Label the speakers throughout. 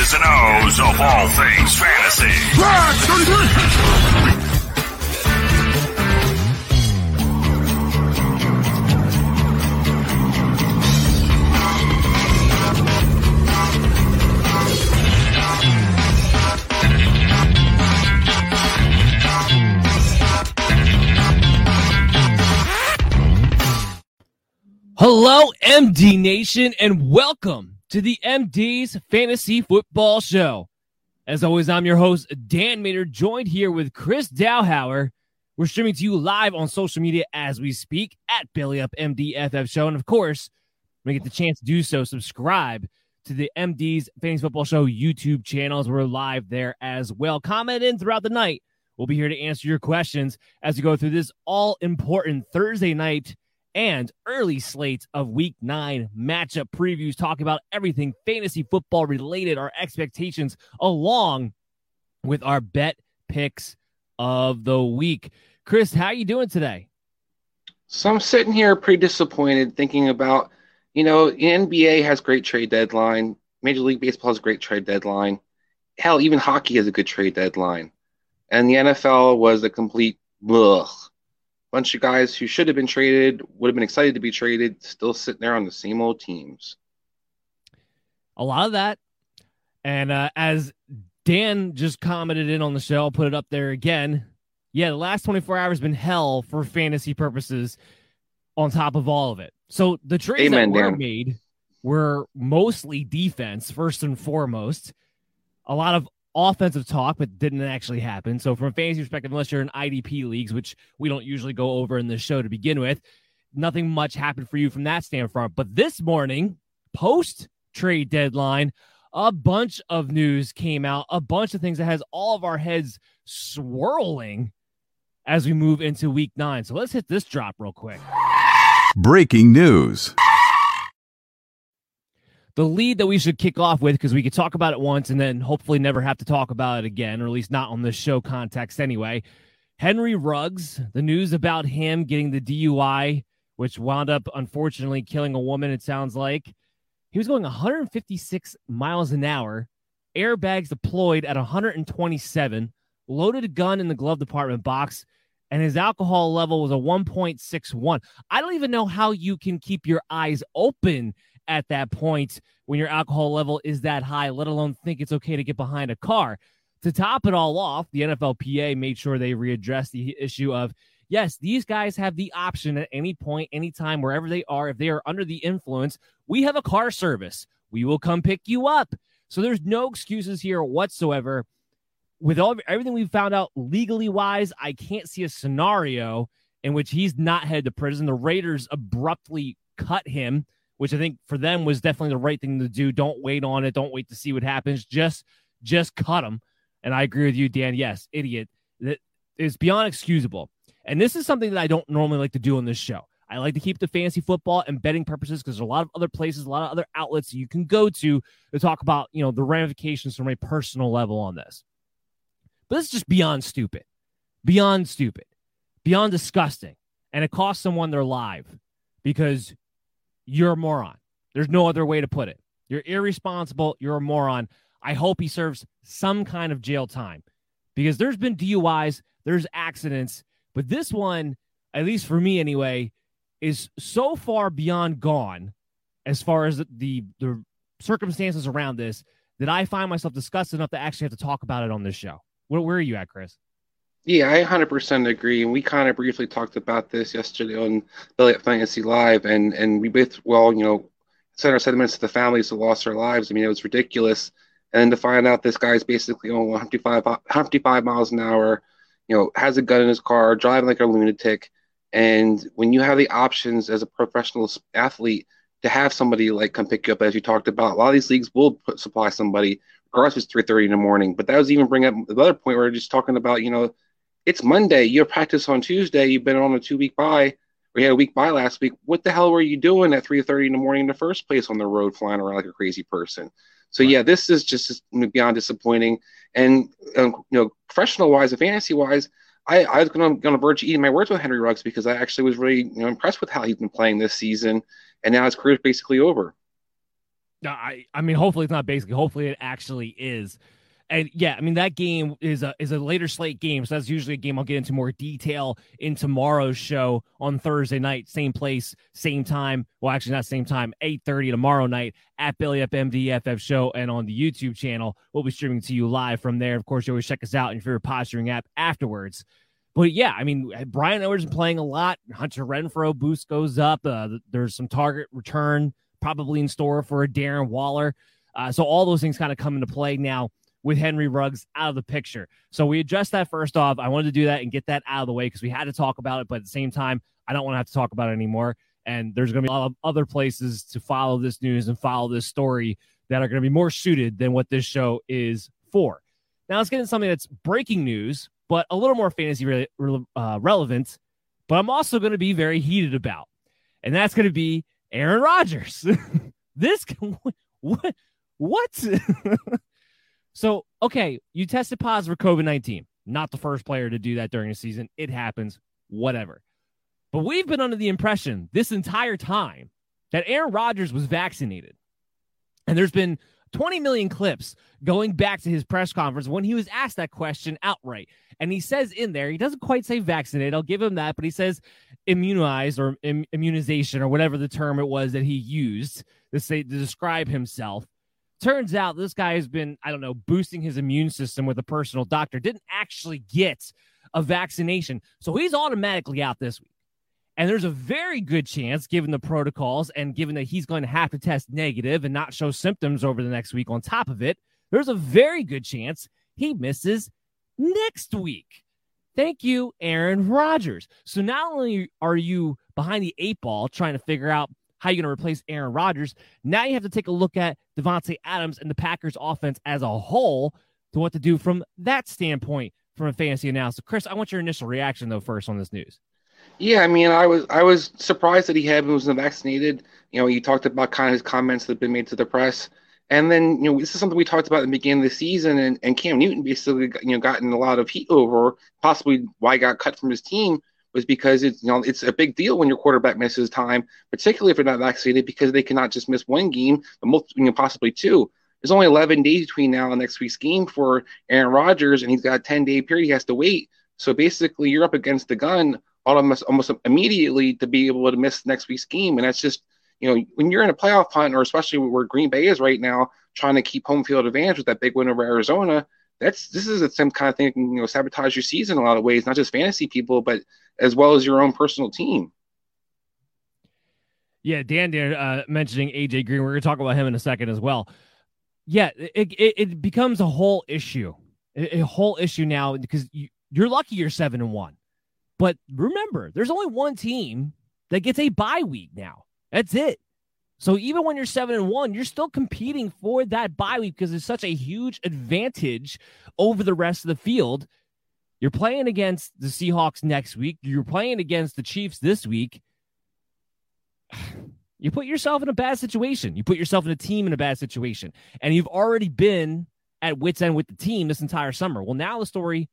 Speaker 1: X's and O's of all things fantasy.
Speaker 2: Hello, MD Nation, and welcome to the MD's Fantasy Football Show. As always, I'm your host, Dan Mater, joined here with Chris Dowhauer. We're streaming to you live on social media as we speak at Belly Up MDFF Show. And of course, when you get the chance to do so, subscribe to the MD's Fantasy Football Show YouTube channels. We're live there as well. Comment in throughout the night. We'll be here to answer your questions as we go through this all important Thursday night and early slates of week nine matchup previews, talk about everything fantasy football related, our expectations, along with our bet picks of the week. Chris, how are you doing today?
Speaker 3: So I'm sitting here pretty disappointed thinking about, you know, NBA has great trade deadline. Major League Baseball has a great trade deadline. Hell, even hockey has a good trade deadline. And the NFL was a complete bunch of guys who should have been traded, would have been excited to be traded, still sitting there on the same old teams.
Speaker 2: A lot of that. And uh, as Dan just commented in on the show, I'll put it up there again. Yeah, the last 24 hours been hell for fantasy purposes on top of all of it. So the trades Amen, that were Dan. made were mostly defense, first and foremost. A lot of offensive talk, but didn't actually happen. So, from a fantasy perspective, unless you're in IDP leagues, which we don't usually go over in the show to begin with, nothing much happened for you from that standpoint. But this morning, post trade deadline, a bunch of news came out, a bunch of things that has all of our heads swirling as we move into week nine. So, let's hit this drop real quick.
Speaker 4: Breaking news
Speaker 2: the lead that we should kick off with because we could talk about it once and then hopefully never have to talk about it again, or at least not on this show context anyway. Henry Ruggs, the news about him getting the DUI, which wound up unfortunately killing a woman, it sounds like. He was going 156 miles an hour, airbags deployed at 127, loaded a gun in the glove department box, and his alcohol level was a 1.61. I don't even know how you can keep your eyes open at that point when your alcohol level is that high, let alone think it's okay to get behind a car. To top it all off, the NFLPA made sure they readdressed the issue of yes, these guys have the option at any point, anytime, wherever they are, if they are under the influence, we have a car service. We will come pick you up. So there's no excuses here whatsoever. with all everything we've found out legally wise, I can't see a scenario in which he's not headed to prison. The Raiders abruptly cut him, which I think for them was definitely the right thing to do. Don't wait on it. Don't wait to see what happens. Just just cut them. And I agree with you, Dan. Yes, idiot. That is beyond excusable. And this is something that I don't normally like to do on this show. I like to keep the fantasy football and betting purposes because there's a lot of other places, a lot of other outlets you can go to to talk about, you know, the ramifications from a personal level on this. But is just beyond stupid, beyond stupid, beyond disgusting. And it costs someone their life because you're a moron. There's no other way to put it. You're irresponsible. You're a moron. I hope he serves some kind of jail time because there's been DUIs, there's accidents, but this one, at least for me anyway, is so far beyond gone as far as the the circumstances around this that I find myself disgusted enough to actually have to talk about it on this show. Where, where are you at, Chris?
Speaker 3: Yeah, I 100% agree. And we kind of briefly talked about this yesterday on Belly Up Fantasy Live, and and we both, well, you know, sent our sentiments to the families who lost their lives. I mean, it was ridiculous. And to find out this guy's basically on 155, 155 miles an hour, you know, has a gun in his car, driving like a lunatic. And when you have the options as a professional athlete to have somebody like come pick you up, as you talked about, a lot of these leagues will put, supply somebody, regardless if it's 3.30 in the morning. But that was even bring up the other point where we're just talking about, you know, it's Monday, you practice on Tuesday, you've been on a two-week bye, we had a week bye last week. What the hell were you doing at 3.30 in the morning in the first place on the road flying around like a crazy person? So right. yeah, this is just beyond disappointing. And um, you know, professional wise and fantasy wise, I, I was going to verge eating my words with Henry Ruggs because I actually was really you know impressed with how he's been playing this season, and now his career is basically over.
Speaker 2: I I mean, hopefully it's not basically. Hopefully it actually is. And yeah, I mean that game is a is a later slate game, so that's usually a game I'll get into more detail in tomorrow's show on Thursday night, same place, same time. Well, actually not same time, eight thirty tomorrow night at Belly Up MDFF show and on the YouTube channel. We'll be streaming to you live from there. Of course, you always check us out in your favorite posturing app afterwards. But yeah, I mean Bryan Edwards playing a lot. Hunter Renfrow boost goes up. Uh, there's some target return probably in store for a Darren Waller. Uh, so all those things kind of come into play now with Henry Ruggs out of the picture. So we addressed that first off. I wanted to do that and get that out of the way because we had to talk about it, but at the same time, I don't want to have to talk about it anymore. And there's going to be a lot of other places to follow this news and follow this story that are going to be more suited than what this show is for. Now let's get into something that's breaking news, but a little more fantasy re- uh, relevant. But I'm also going to be very heated about, and that's going to be Aaron Rodgers. this what what So, okay, you tested positive for COVID 19. Not the first player to do that during a season. It happens, whatever. But we've been under the impression this entire time that Aaron Rodgers was vaccinated. And there's been 20 million clips going back to his press conference when he was asked that question outright. And he says in there, he doesn't quite say vaccinated. I'll give him that, but he says immunized or Im- immunization or whatever the term it was that he used to say to describe himself. Turns out this guy has been, I don't know, boosting his immune system with a personal doctor, didn't actually get a vaccination. So he's automatically out this week. And there's a very good chance, given the protocols and given that he's going to have to test negative and not show symptoms over the next week on top of it, there's a very good chance he misses next week. Thank you, Aaron Rodgers. So not only are you behind the eight ball trying to figure out how you're going to replace Aaron Rodgers. Now you have to take a look at Davante Adams and the Packers offense as a whole to what to do from that standpoint from a fantasy analysis. Chris, I want your initial reaction though first on this news.
Speaker 3: Yeah, I mean, I was I was surprised that he had wasn't vaccinated. You know, he talked about kind of his comments that have been made to the press. And then, you know, this is something we talked about at the beginning of the season, and, and Cam Newton basically, you know, gotten a lot of heat over, possibly why he got cut from his team was because it's you know it's a big deal when your quarterback misses time, particularly if you're not vaccinated, because they cannot just miss one game, but you know, possibly two. There's only 11 days between now and next week's game for Aaron Rodgers, and he's got a 10 day period he has to wait. So basically, you're up against the gun almost almost immediately to be able to miss next week's game, and that's just you know when you're in a playoff hunt, or especially where Green Bay is right now, trying to keep home field advantage with that big win over Arizona that's this is the same kind of thing you know sabotage your season in a lot of ways, not just fantasy people, but as well as your own personal team.
Speaker 2: Yeah, Dan there uh, mentioning AJ Green. We're going to talk about him in a second as well. Yeah, it, it, it becomes a whole issue a, a whole issue now because you, you're lucky you're seven and one. But remember, there's only one team that gets a bye week now. That's it. So even when you're seven and one, you're still competing for that bye week because it's such a huge advantage over the rest of the field. You're playing against the Seahawks next week. You're playing against the Chiefs this week. You put yourself in a bad situation. You put yourself in a team in a bad situation. And you've already been at wits' end with the team this entire summer. Well, now the story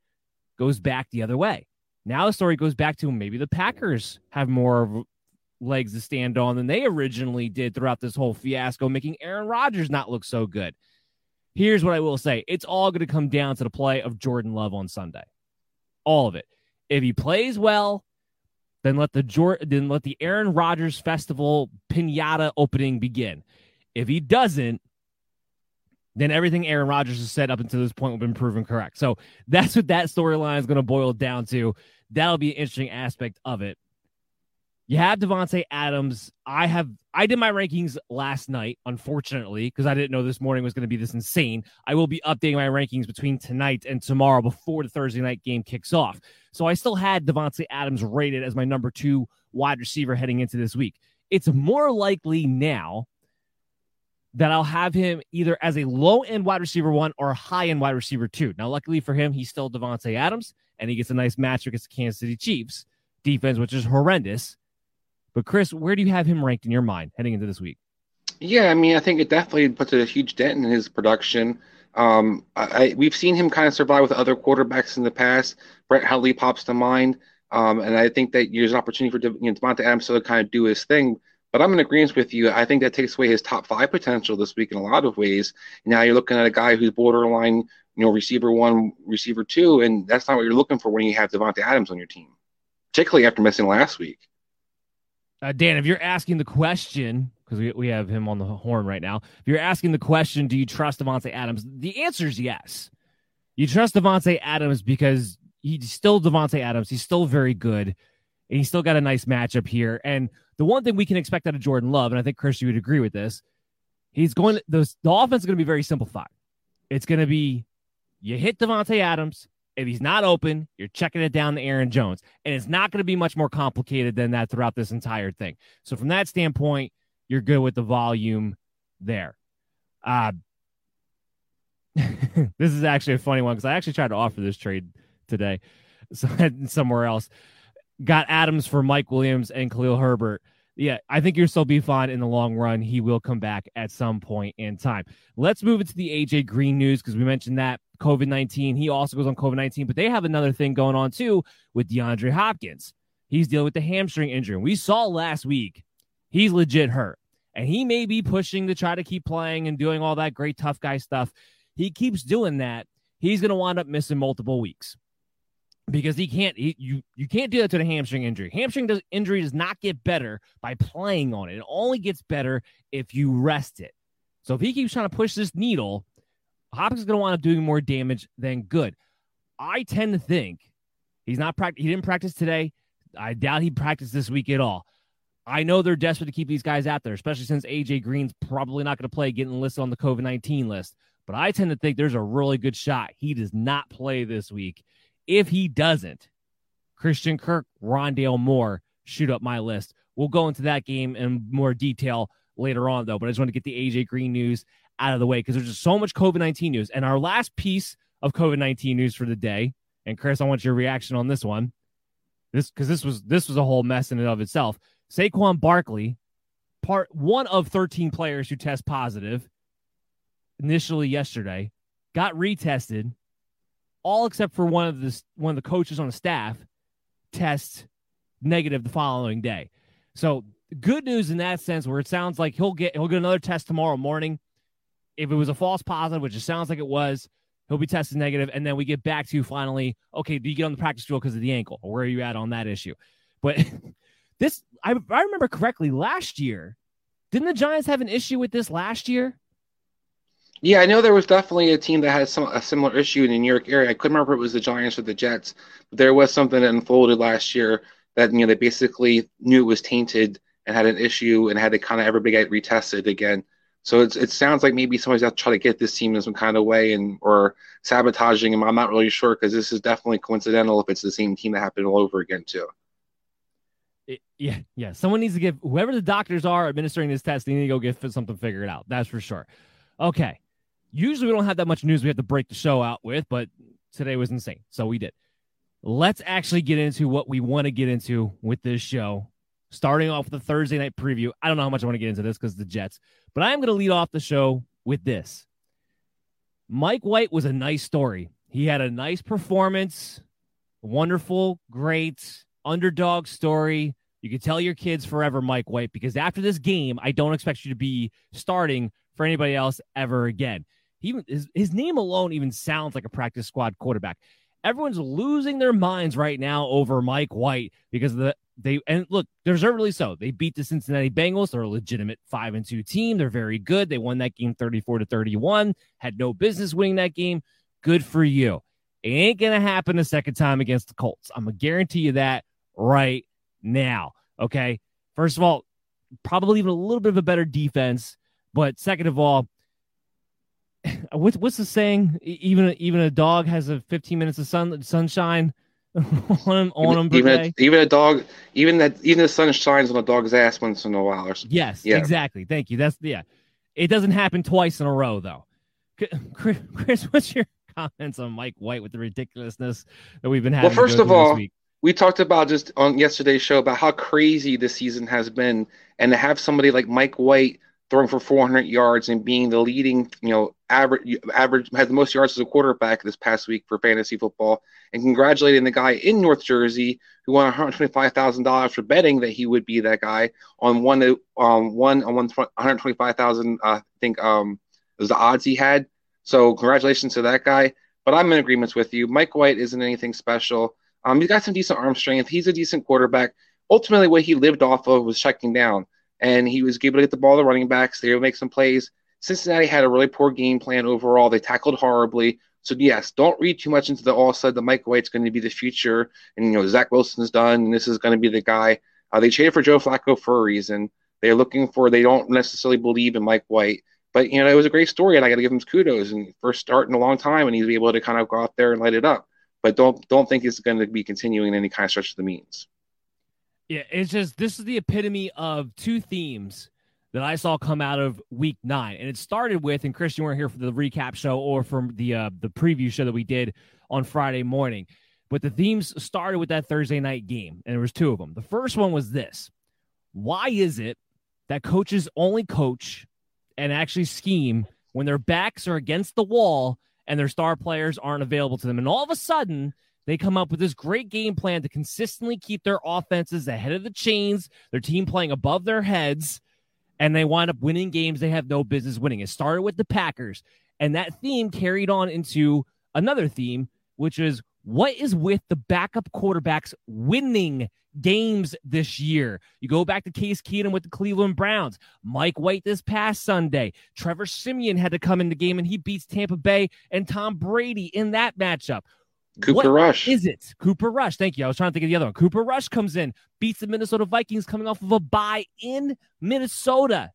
Speaker 2: goes back the other way. Now the story goes back to maybe the Packers have more legs to stand on than they originally did throughout this whole fiasco, making Aaron Rodgers not look so good. Here's what I will say it's all going to come down to the play of Jordan Love on Sunday. All of it. If he plays well, then let the Jordan, then let the Aaron Rodgers Festival pinata opening begin. If he doesn't, then everything Aaron Rodgers has said up until this point will be proven correct. So that's what that storyline is going to boil down to. That'll be an interesting aspect of it. You have Davante Adams. I have I did my rankings last night, unfortunately, because I didn't know this morning was going to be this insane. I will be updating my rankings between tonight and tomorrow before the Thursday night game kicks off. So I still had Davante Adams rated as my number two wide receiver heading into this week. It's more likely now that I'll have him either as a low end wide receiver one or a high end wide receiver two. Now, luckily for him, he's still Davante Adams, and he gets a nice match against the Kansas City Chiefs defense, which is horrendous. But Chris, where do you have him ranked in your mind heading into this week?
Speaker 3: Yeah, I mean, I think it definitely puts a huge dent in his production. Um, I, we've seen him kind of survive with other quarterbacks in the past. Brett Hundley pops to mind, um, and I think that there's an opportunity for you know, Davante Adams to kind of do his thing. But I'm in agreement with you. I think that takes away his top five potential this week in a lot of ways. Now you're looking at a guy who's borderline, you know, receiver one, receiver two, and that's not what you're looking for when you have Davante Adams on your team, particularly after missing last week.
Speaker 2: Uh, Dan, if you're asking the question, because we, we have him on the horn right now, if you're asking the question, do you trust Davante Adams? The answer is yes. You trust Davante Adams because he's still Davante Adams. He's still very good, and he's still got a nice matchup here. And the one thing we can expect out of Jordan Love, and I think Chris, you would agree with this, he's going. To, the the offense is going to be very simplified. It's going to be you hit Davante Adams, if he's not open, you're checking it down to Aaron Jones. And it's not going to be much more complicated than that throughout this entire thing. So, from that standpoint, you're good with the volume there. Uh, this is actually a funny one because I actually tried to offer this trade today so, somewhere else. Got Adams for Mike Williams and Khalil Herbert yeah, I think you'll still be fine in the long run. He will come back at some point in time. Let's move into the AJ Green news because we mentioned that COVID 19. He also goes on COVID 19, but they have another thing going on too with DeAndre Hopkins. He's dealing with the hamstring injury. We saw last week he's legit hurt. And he may be pushing to try to keep playing and doing all that great tough guy stuff. He keeps doing that. He's going to wind up missing multiple weeks because he can't he, you you can't do that to the hamstring injury. Hamstring does, injury does not get better by playing on it. It only gets better if you rest it. So if he keeps trying to push this needle, Hopkins is going to wind up doing more damage than good. I tend to think he's not practice. He didn't practice today. I doubt he practiced this week at all. I know they're desperate to keep these guys out there, especially since AJ Green's probably not going to play, getting listed on the COVID 19 list. But I tend to think there's a really good shot he does not play this week if he doesn't, Christian Kirk, Rondale Moore shoot up my list. We'll go into that game in more detail later on, though. But I just want to get the AJ Green news out of the way because there's just so much COVID 19 news. And our last piece of COVID 19 news for the day, and Chris, I want your reaction on this one. This because this was this was a whole mess in and of itself. Saquon Barkley, part one of 13 players who test positive initially yesterday, got retested all except for one of the one of the coaches on the staff test negative the following day. So good news in that sense, where it sounds like he'll get he'll get another test tomorrow morning. If it was a false positive, which it sounds like it was, he'll be tested negative, and then we get back to finally, okay, do you get on the practice field because of the ankle, or where are you at on that issue? But this, I, I remember correctly, last year, didn't the Giants have an issue with this last year?
Speaker 3: Yeah, I know there was definitely a team that had some a similar issue in the New York area. I couldn't remember if it was the Giants or the Jets, but there was something that unfolded last year that you know they basically knew it was tainted and had an issue and had to kind of everybody get retested again. So it sounds like maybe somebody's out to try to get this team in some kind of way and or sabotaging him. I'm not really sure because this is definitely coincidental if it's the same team that happened all over again too.
Speaker 2: It, yeah, yeah. Someone needs to give whoever the doctors are administering this test. They need to go get something figured out. That's for sure. Okay. Usually we don't have that much news we have to break the show out with, but today was insane, so we did. Let's actually get into what we want to get into with this show. Starting off with the Thursday night preview. I don't know how much I want to get into this because the Jets, but I am going to lead off the show with this. Mike White was a nice story. He had a nice performance, wonderful, great underdog story. You can tell your kids forever, Mike White, because after this game, I don't expect you to be starting for anybody else ever again. He, his, his name alone even sounds like a practice squad quarterback. Everyone's losing their minds right now over Mike White because the they and look, deservedly so. They beat the Cincinnati Bengals. They're a legitimate five and two team. They're very good. They won that game 34 to 31. Had no business winning that game. Good for you. It ain't gonna happen a second time against the Colts. I'm gonna guarantee you that right now. Okay. First of all, probably even a little bit of a better defense. But second of all, what's what's the saying? Even even a dog has a 15 minutes of sun sunshine on him on him
Speaker 3: even a, even a dog even that even the sun shines on a dog's ass once in a while. Or something.
Speaker 2: Yes, yeah. exactly. Thank you. That's yeah. It doesn't happen twice in a row though. Chris, Chris what's your comments on Mike White with the ridiculousness that we've been having?
Speaker 3: Well, first of all, we talked about just on yesterday's show about how crazy this season has been, and to have somebody like Mike White throwing for 400 yards and being the leading, you know, average average had the most yards as a quarterback this past week for fantasy football, and congratulating the guy in North Jersey who won 125 thousand dollars for betting that he would be that guy on one um one on one 125 thousand uh, I think um was the odds he had. So congratulations to that guy. But I'm in agreement with you. Mike White isn't anything special. Um, he's got some decent arm strength. He's a decent quarterback. Ultimately, what he lived off of was checking down and he was able to get the ball to running backs. They would make some plays. Cincinnati had a really poor game plan overall. They tackled horribly. So yes, don't read too much into the all said that Mike White's going to be the future, and you know Zach Wilson's done, and this is going to be the guy. Uh, they traded for Joe Flacco for a reason. They're looking for. They don't necessarily believe in Mike White, but you know it was a great story, and I got to give him kudos. And first start in a long time, and he's be able to kind of go out there and light it up. But don't don't think it's going to be continuing any kind of stretch of the means.
Speaker 2: Yeah, it's just this is the epitome of two themes that I saw come out of week nine. And it started with, and Christian, we're here for the recap show or from the uh, the preview show that we did on Friday morning. But the themes started with that Thursday night game, and there was two of them. The first one was this: Why is it that coaches only coach and actually scheme when their backs are against the wall and their star players aren't available to them? And all of a sudden, they come up with this great game plan to consistently keep their offenses ahead of the chains, their team playing above their heads, and they wind up winning games they have no business winning. It started with the Packers, and that theme carried on into another theme, which is what is with the backup quarterbacks winning games this year? You go back to Case Keenum with the Cleveland Browns, Mike White this past Sunday, Trevor Siemian had to come in the game and he beats Tampa Bay and Tom Brady in that matchup.
Speaker 3: Cooper what
Speaker 2: Rush. Is it Cooper Rush? Thank you. I was trying to think of the other one. Cooper Rush comes in, beats the Minnesota Vikings coming off of a bye in Minnesota.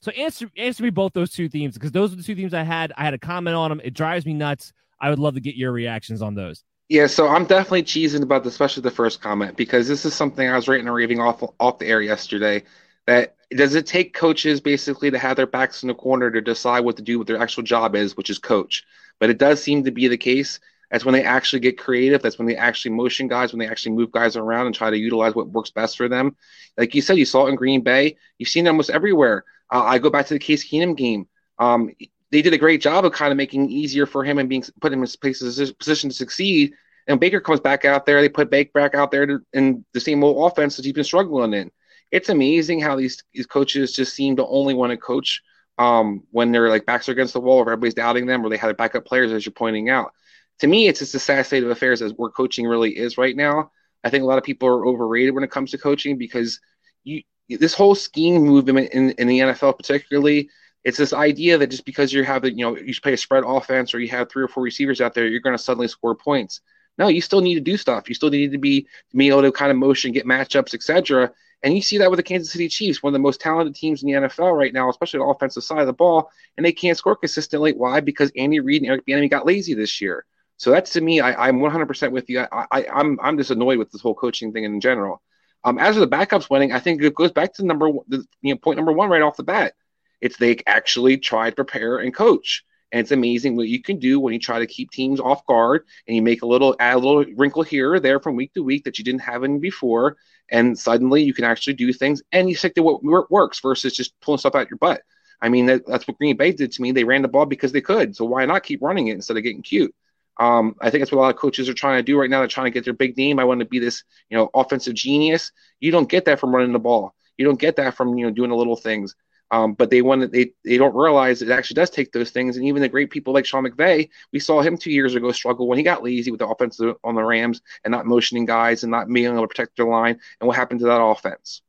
Speaker 2: So answer answer me both those two themes because those are the two themes I had. I had a comment on them. It drives me nuts. I would love to get your reactions on those.
Speaker 3: Yeah, so I'm definitely cheesing about the, especially the first comment because this is something I was writing and raving off off the air yesterday. That does it take coaches basically to have their backs in the corner to decide what to do, what their actual job is, which is coach. But it does seem to be the case that's when they actually get creative. That's when they actually motion guys, when they actually move guys around and try to utilize what works best for them. Like you said, you saw it in Green Bay. You've seen it almost everywhere. Uh, I go back to the Case Keenum game. Um, they did a great job of kind of making it easier for him and being put him in places position to succeed. And Baker comes back out there. They put Baker back out there to, in the same old offense that he's been struggling in. It's amazing how these, these coaches just seem to only want to coach um, when they're like backs are against the wall, or everybody's doubting them, or they have backup players, as you're pointing out to me, it's just a sad state of affairs as where coaching really is right now. I think a lot of people are overrated when it comes to coaching because you this whole scheme movement in, in the NFL particularly, it's this idea that just because you have you know you play a spread offense or you have three or four receivers out there, you're going to suddenly score points. No, you still need to do stuff. You still need to be be able to kind of motion, get matchups, etc. And you see that with the Kansas City Chiefs, one of the most talented teams in the NFL right now, especially the offensive side of the ball, and they can't score consistently. Why? Because Andy Reid and Eric Bieniemy got lazy this year. So that's to me, I, am 100% with you. I, I, I'm I'm just annoyed with this whole coaching thing in general. Um, as for the backups winning, I think it goes back to number the, you know point number one right off the bat. It's they actually try to prepare and coach. And it's amazing what you can do when you try to keep teams off guard and you make a little add a little wrinkle here or there from week to week that you didn't have any before, and suddenly you can actually do things and you stick to what works versus just pulling stuff out your butt. I mean that, that's what Green Bay did to me. They ran the ball because they could, so why not keep running it instead of getting cute? Um, I think that's what a lot of coaches are trying to do right now. They're trying to get their big name. I want to be this, you know, offensive genius. You don't get that from running the ball. You don't get that from you know doing the little things. Um, but they want they they don't realize it actually does take those things. And even the great people like Sean McVay, we saw him two years ago struggle when he got lazy with the offense on the Rams and not motioning guys and not being able to protect their line. And what happened to that offense?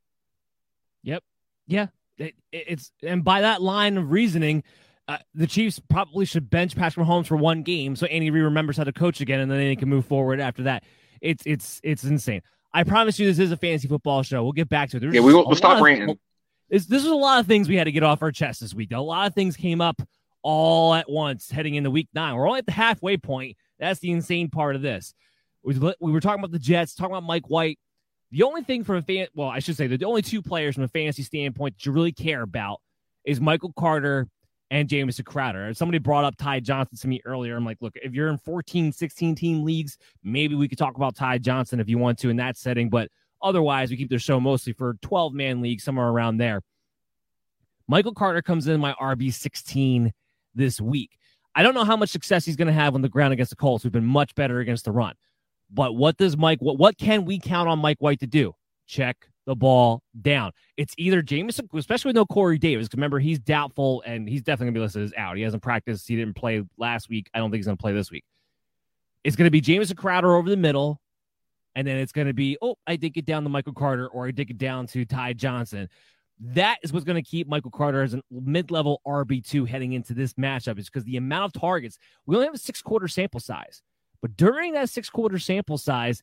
Speaker 2: Yep. Yeah. It, it's and by that line of reasoning, uh, the Chiefs probably should bench Patrick Mahomes for one game so Andy Reid remembers how to coach again, and then they can move forward after that. It's it's it's insane. I promise you, this is a fantasy football show. We'll get back to it.
Speaker 3: There's yeah, we will we'll stop ranting.
Speaker 2: This, this was a lot of things we had to get off our chest this week. A lot of things came up all at once heading into week nine. We're only at the halfway point. That's the insane part of this. We, we were talking about the Jets, talking about Mike White. The only thing from a fan, well, I should say, the only two players from a fantasy standpoint that you really care about is Michael Carter and Jamison Crowder. Somebody brought up Ty Johnson to me earlier. I'm like, look, if you're in 14, 16 team leagues, maybe we could talk about Ty Johnson if you want to in that setting. But otherwise, we keep the show mostly for 12 man league, somewhere around there. Michael Carter comes in my RB 16 this week. I don't know how much success he's going to have on the ground against the Colts, who've been much better against the run. But what does Mike, what, what can we count on Mike White to do? Check the ball down. It's either Jamison, especially with no Corey Davis. Remember, he's doubtful and he's definitely going to be listed as out. He hasn't practiced. He didn't play last week. I don't think he's going to play this week. It's going to be Jamison Crowder over the middle. And then it's going to be, oh, I did it down to Michael Carter or I did it down to Ty Johnson. That is what's going to keep Michael Carter as a mid level RB2 heading into this matchup, is because the amount of targets, we only have a six quarter sample size. But during that six quarter sample size,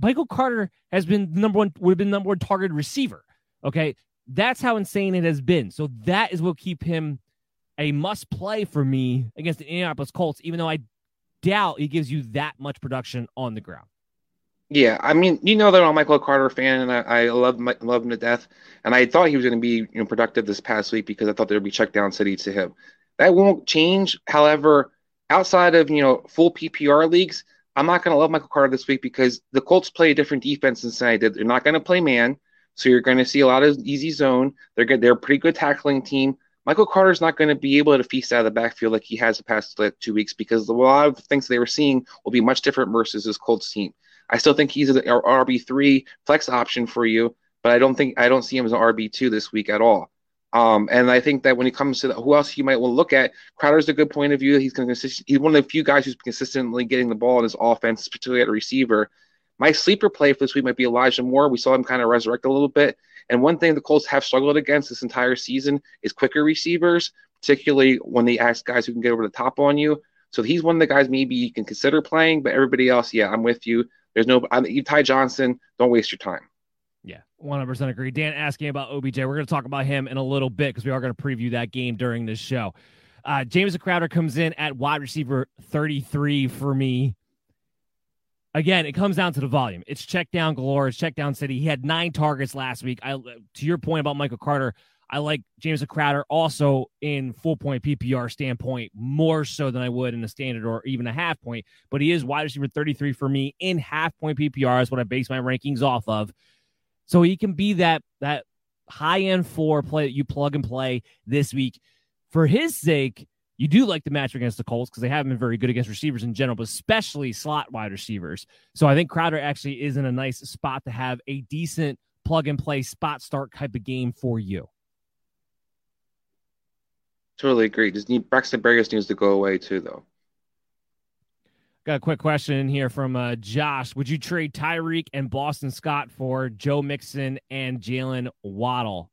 Speaker 2: Michael Carter has been the number one, would have been number one targeted receiver. Okay. That's how insane it has been. So that is what keep him a must play for me against the Indianapolis Colts, even though I doubt he gives you that much production on the ground.
Speaker 3: Yeah, I mean, you know that I'm a Michael Carter fan, and I, I love love him to death. And I thought he was going to be you know productive this past week because I thought there would be check down city to him. That won't change. However, outside of you know full PPR leagues, I'm not going to love Michael Carter this week because the Colts play a different defense than Cincinnati did. They're not going to play man, so you're going to see a lot of easy zone. They're good. They're a pretty good tackling team. Michael Carter's not going to be able to feast out of the backfield like he has the past like, two weeks because a lot of the things they were seeing will be much different versus this Colts team. I still think he's an RB three flex option for you, but I don't think I don't see him as an RB two this week at all. Um, and I think that when it comes to the, who else you might want to look at, Crowder's a good point of view. He's going to he's one of the few guys who's consistently getting the ball in his offense, particularly at a receiver. My sleeper play for this week might be Elijah Moore. We saw him kind of resurrect a little bit. And one thing the Colts have struggled against this entire season is quicker receivers, particularly when they ask guys who can get over the top on you. So he's one of the guys maybe you can consider playing, but everybody else, yeah, I'm with you. There's no I mean, Ty Johnson. Don't waste your time.
Speaker 2: Yeah, 100% agree. Dan asking about OBJ. We're going to talk about him in a little bit because we are going to preview that game during this show. Uh, James Crowder comes in at wide receiver 33 for me. Again, it comes down to the volume. It's check down galore. It's check down city. He had nine targets last week. I, to your point about Michael Carter, I like James Crowder also in full point PPR standpoint more so than I would in a standard or even a half point. But he is wide receiver 33 for me in half point PPR is what I base my rankings off of. So he can be that that high end four play that you plug and play this week. For his sake, you do like the match against the Colts because they haven't been very good against receivers in general, but especially slot wide receivers. So I think Crowder actually is in a nice spot to have a decent plug and play spot start type of game for you.
Speaker 3: Totally agree. Just need Braxton Berrios needs to go away too, though.
Speaker 2: Got a quick question in here from uh, Josh. Would you trade Tyreek and Boston Scott for Joe Mixon and Jaylen Waddle?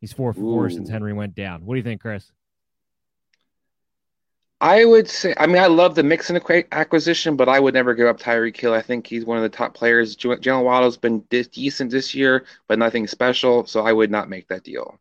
Speaker 2: He's four for four since Henry went down. What do you think, Chris?
Speaker 3: I would say, I mean, I love the Mixon acquisition, but I would never give up Tyreek Hill. I think he's one of the top players. Jaylen Waddle's been decent this year, but nothing special, so I would not make that deal.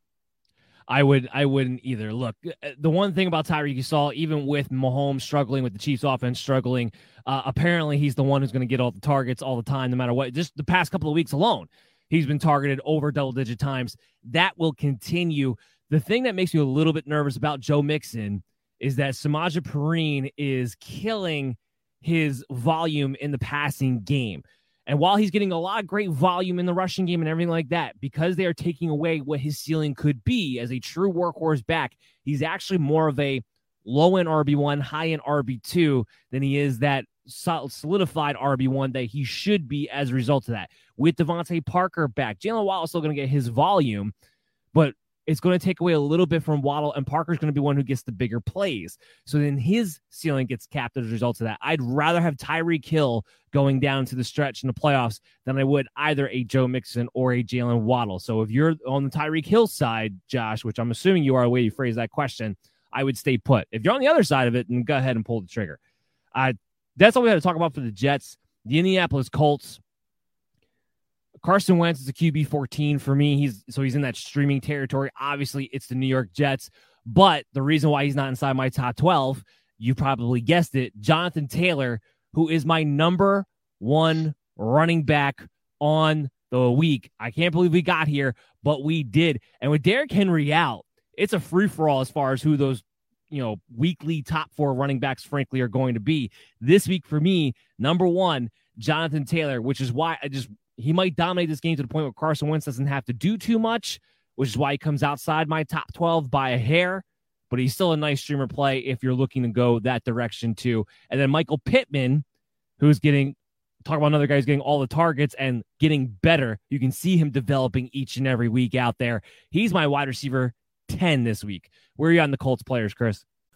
Speaker 2: I would I wouldn't either. Look, uh, the one thing about Tyreek saw, even with Mahomes struggling with the Chiefs offense struggling, uh, apparently he's the one who's going to get all the targets all the time, no matter what. Just the past couple of weeks alone, he's been targeted over double digit times. That will continue. The thing that makes me a little bit nervous about Joe Mixon is that Samaje Perine is killing his volume in the passing game. And while he's getting a lot of great volume in the rushing game and everything like that, because they are taking away what his ceiling could be as a true workhorse back, he's actually more of a low end RB1, high end RB2 than he is that solidified RB1 that he should be as a result of that. With DeVante Parker back, Jaylen is still going to get his volume, but it's going to take away a little bit from Waddle, and Parker's going to be one who gets the bigger plays. So then his ceiling gets capped as a result of that. I'd rather have Tyreek Hill going down to the stretch in the playoffs than I would either a Joe Mixon or a Jaylen Waddle. So if you're on the Tyreek Hill side, Josh, which I'm assuming you are the way you phrase that question, I would stay put. If you're on the other side of it, then go ahead and pull the trigger. That's all we had to talk about for the Jets. The Indianapolis Colts Carson Wentz is a QB 14 for me. He's so he's in that streaming territory. Obviously, it's the New York Jets, but the reason why he's not inside my top 12, you probably guessed it, Jonathan Taylor, who is my number one running back on the week. I can't believe we got here, but we did. And with Derrick Henry out, it's a free for all as far as who those you know weekly top four running backs frankly are going to be this week for me number one jonathan taylor which is why i just he might dominate this game to the point where Carson Wentz doesn't have to do too much, which is why he comes outside my top 12 by a hair. But he's still a nice streamer play if you're looking to go that direction too. And then Michael Pittman, who's getting talk about another guy who's getting all the targets and getting better. You can see him developing each and every week out there. He's my wide receiver 10 this week. Where are you on the Colts players, Chris?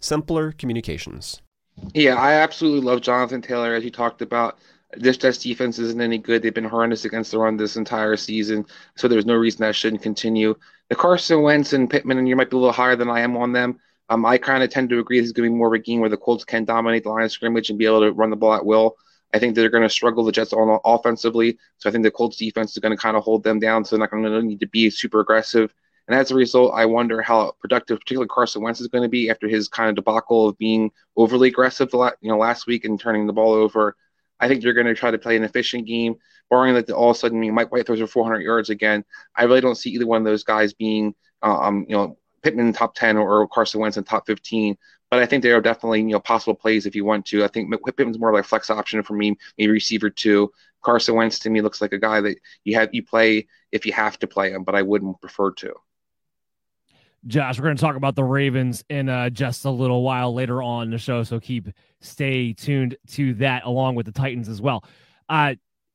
Speaker 5: simpler communications.
Speaker 3: Yeah, I absolutely love Jonathan Taylor, as you talked about. This Jets defense isn't any good. They've been horrendous against the run this entire season, so there's no reason that shouldn't continue. The Carson Wentz and Pittman, and you might be a little higher than I am on them. Um, I kind of tend to agree this is going to be more of a game where the Colts can dominate the line of scrimmage and be able to run the ball at will. I think they're going to struggle the Jets on offensively, so I think the Colts defense is going to kind of hold them down. So they're not going to need to be super aggressive. And as a result, I wonder how productive, particularly Carson Wentz, is going to be after his kind of debacle of being overly aggressive, you know, last week and turning the ball over. I think they're going to try to play an efficient game, barring that all of a sudden Mike White throws for 400 yards again. I really don't see either one of those guys being, uh, um, you know, Pittman top 10 or, Carson Wentz in top 15. But I think there are definitely you know possible plays if you want to. I think Pittman's more like a flex option for me, maybe receiver two. Carson Wentz to me looks like a guy that you have you play if you have to play him, but I wouldn't prefer to.
Speaker 2: Josh, we're going to talk about the Ravens in uh, just a little while later on in the show. So keep stay tuned to that along with the Titans as well. Uh,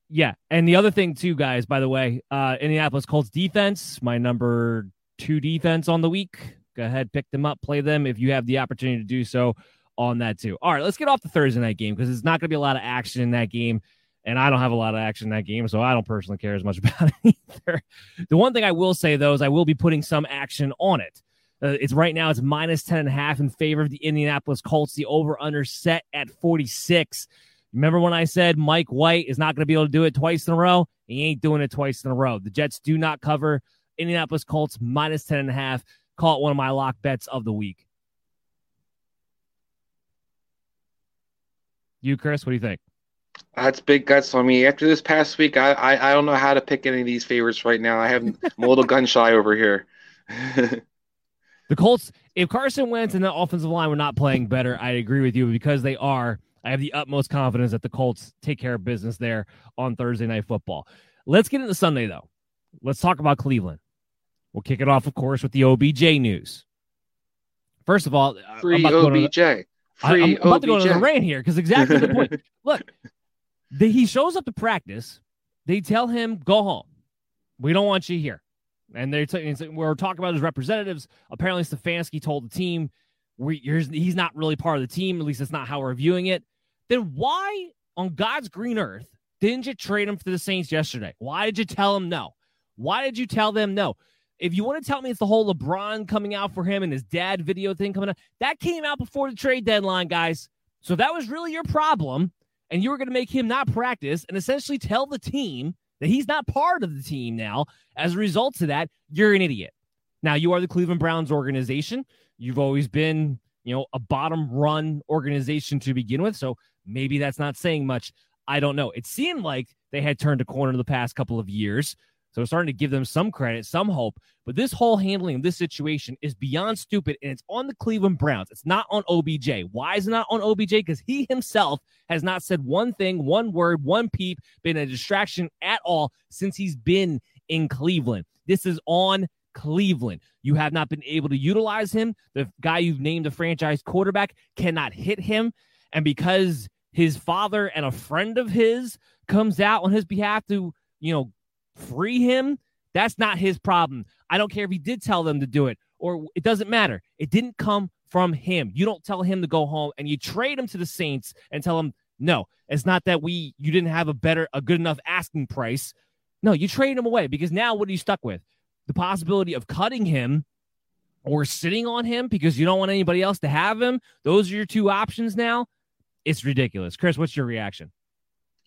Speaker 2: yeah. And the other thing, too, guys, by the way, uh, Indianapolis Colts defense, my number two defense on the week. Go ahead, pick them up, play them if you have the opportunity to do so on that, too. All right, let's get off the Thursday night game because it's not going to be a lot of action in that game and I don't have a lot of action in that game, so I don't personally care as much about it either. The one thing I will say though is I will be putting some action on it. Uh, it's right now it's minus 10 and a half in favor of the Indianapolis Colts. The over under set at 46. Remember when I said Mike White is not going to be able to do it twice in a row? He ain't doing it twice in a row. The Jets do not cover Indianapolis Colts minus 10 and a half. Call it one of my lock bets of the week. You, Chris, what do you think?
Speaker 3: That's big guts on me. After this past week, I, I, I don't know how to pick any of these favorites right now. I have I'm a little gun shy over here.
Speaker 2: the Colts, if Carson Wentz and the offensive line were not playing better, I agree with you because they are. I have the utmost confidence that the Colts take care of business there on Thursday Night Football. Let's get into Sunday, though. Let's talk about Cleveland. We'll kick it off, of course, with the OBJ news. First of all,
Speaker 3: free OBJ.
Speaker 2: The,
Speaker 3: free
Speaker 2: I'm about
Speaker 3: OBJ.
Speaker 2: to go to the rant here because exactly the point. Look, he shows up to practice. They tell him, go home. We don't want you here. And they're t- we're talking about his representatives. Apparently, Stefanski told the team, we, he's not really part of the team. At least that's not how we're viewing it. Then why on God's green earth didn't you trade him for the Saints yesterday? Why did you tell him no? Why did you tell them no? If you want to tell me it's the whole LeBron coming out for him and his dad video thing coming out, that came out before the trade deadline, guys. So that was really your problem. And you were going to make him not practice and essentially tell the team that he's not part of the team now. As a result of that, you're an idiot. Now, you are the Cleveland Browns organization. You've always been, you know, a bottom run organization to begin with. So maybe that's not saying much. I don't know. It seemed like they had turned a corner the past couple of years. So it's starting to give them some credit, some hope. But this whole handling of this situation is beyond stupid, and it's on the Cleveland Browns. It's not on OBJ. Why is it not on OBJ? Because he himself has not said one thing, one word, one peep, been a distraction at all since he's been in Cleveland. This is on Cleveland. You have not been able to utilize him. The guy you've named the franchise quarterback cannot hit him. And because his father and a friend of his comes out on his behalf to, you know, free him, that's not his problem. I don't care if he did tell them to do it or it doesn't matter. It didn't come from him. You don't tell him to go home and you trade him to the Saints and tell him, no, it's not that we you didn't have a better a good enough asking price. No, you trade him away because now what are you stuck with? The possibility of cutting him or sitting on him because you don't want anybody else to have him. Those are your two options now. It's ridiculous. Chris, what's your reaction?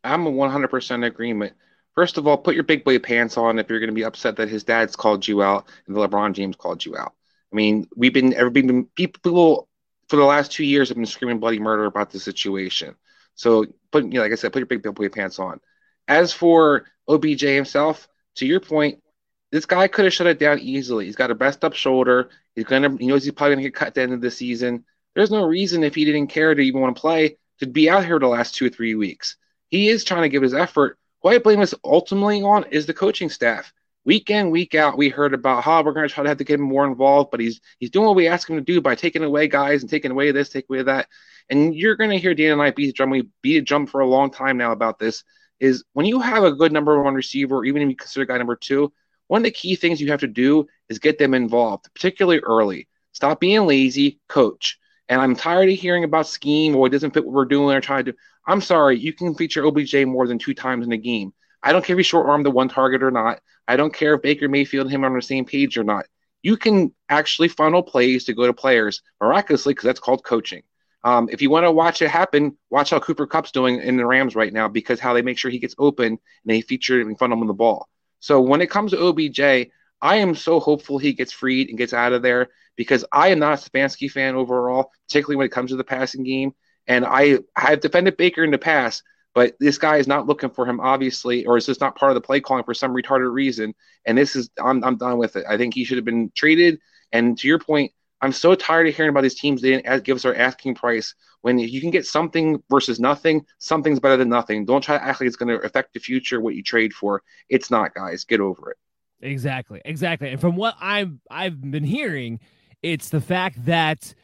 Speaker 3: I'm a 100% agreement. First of all, put your big boy pants on if you're going to be upset that his dad's called you out and the LeBron James called you out. I mean, we've been everybody people for the last two years have been screaming bloody murder about the situation. So, put you know, like I said, put your big boy pants on. As for OBJ himself, to your point, this guy could have shut it down easily. He's got a best up shoulder. He's gonna, he knows he's probably gonna get cut at the end of the season. There's no reason if he didn't care to even want to play to be out here the last two or three weeks. He is trying to give his effort, who I blame us ultimately on is the coaching staff. Week in, week out, we heard about how we're going to try to have to get him more involved, but he's he's doing what we ask him to do by taking away guys and taking away this, taking away that. And you're going to hear Dan and I beat a drum. We beat a drum for a long time now about this. Is when you have a good number one receiver, or even if you consider guy number two, one of the key things you have to do is get them involved, particularly early. Stop being lazy, coach. And I'm tired of hearing about scheme or it doesn't fit what we're doing or trying to do. I'm sorry, you can feature OBJ more than two times in a game. I don't care if you short arm the one target or not. I don't care if Baker Mayfield and him are on the same page or not. You can actually funnel plays to go to players miraculously because that's called coaching. Um, if you want to watch it happen, watch how Cooper Kupp's doing in the Rams right now because how they make sure he gets open and they feature and funnel him the ball. So when it comes to OBJ, I am so hopeful he gets freed and gets out of there because I am not a Stefanski fan overall, particularly when it comes to the passing game. And I have defended Baker in the past, but this guy is not looking for him, obviously, or is just not part of the play calling for some retarded reason. And this is, I'm, I'm done with it. I think he should have been traded. And to your point, I'm so tired of hearing about these teams they didn't give us our asking price. When you can get something versus nothing, something's better than nothing. Don't try to act like it's going to affect the future what you trade for. It's not, guys. Get over it.
Speaker 2: Exactly, exactly. And from what I've I've been hearing, it's the fact that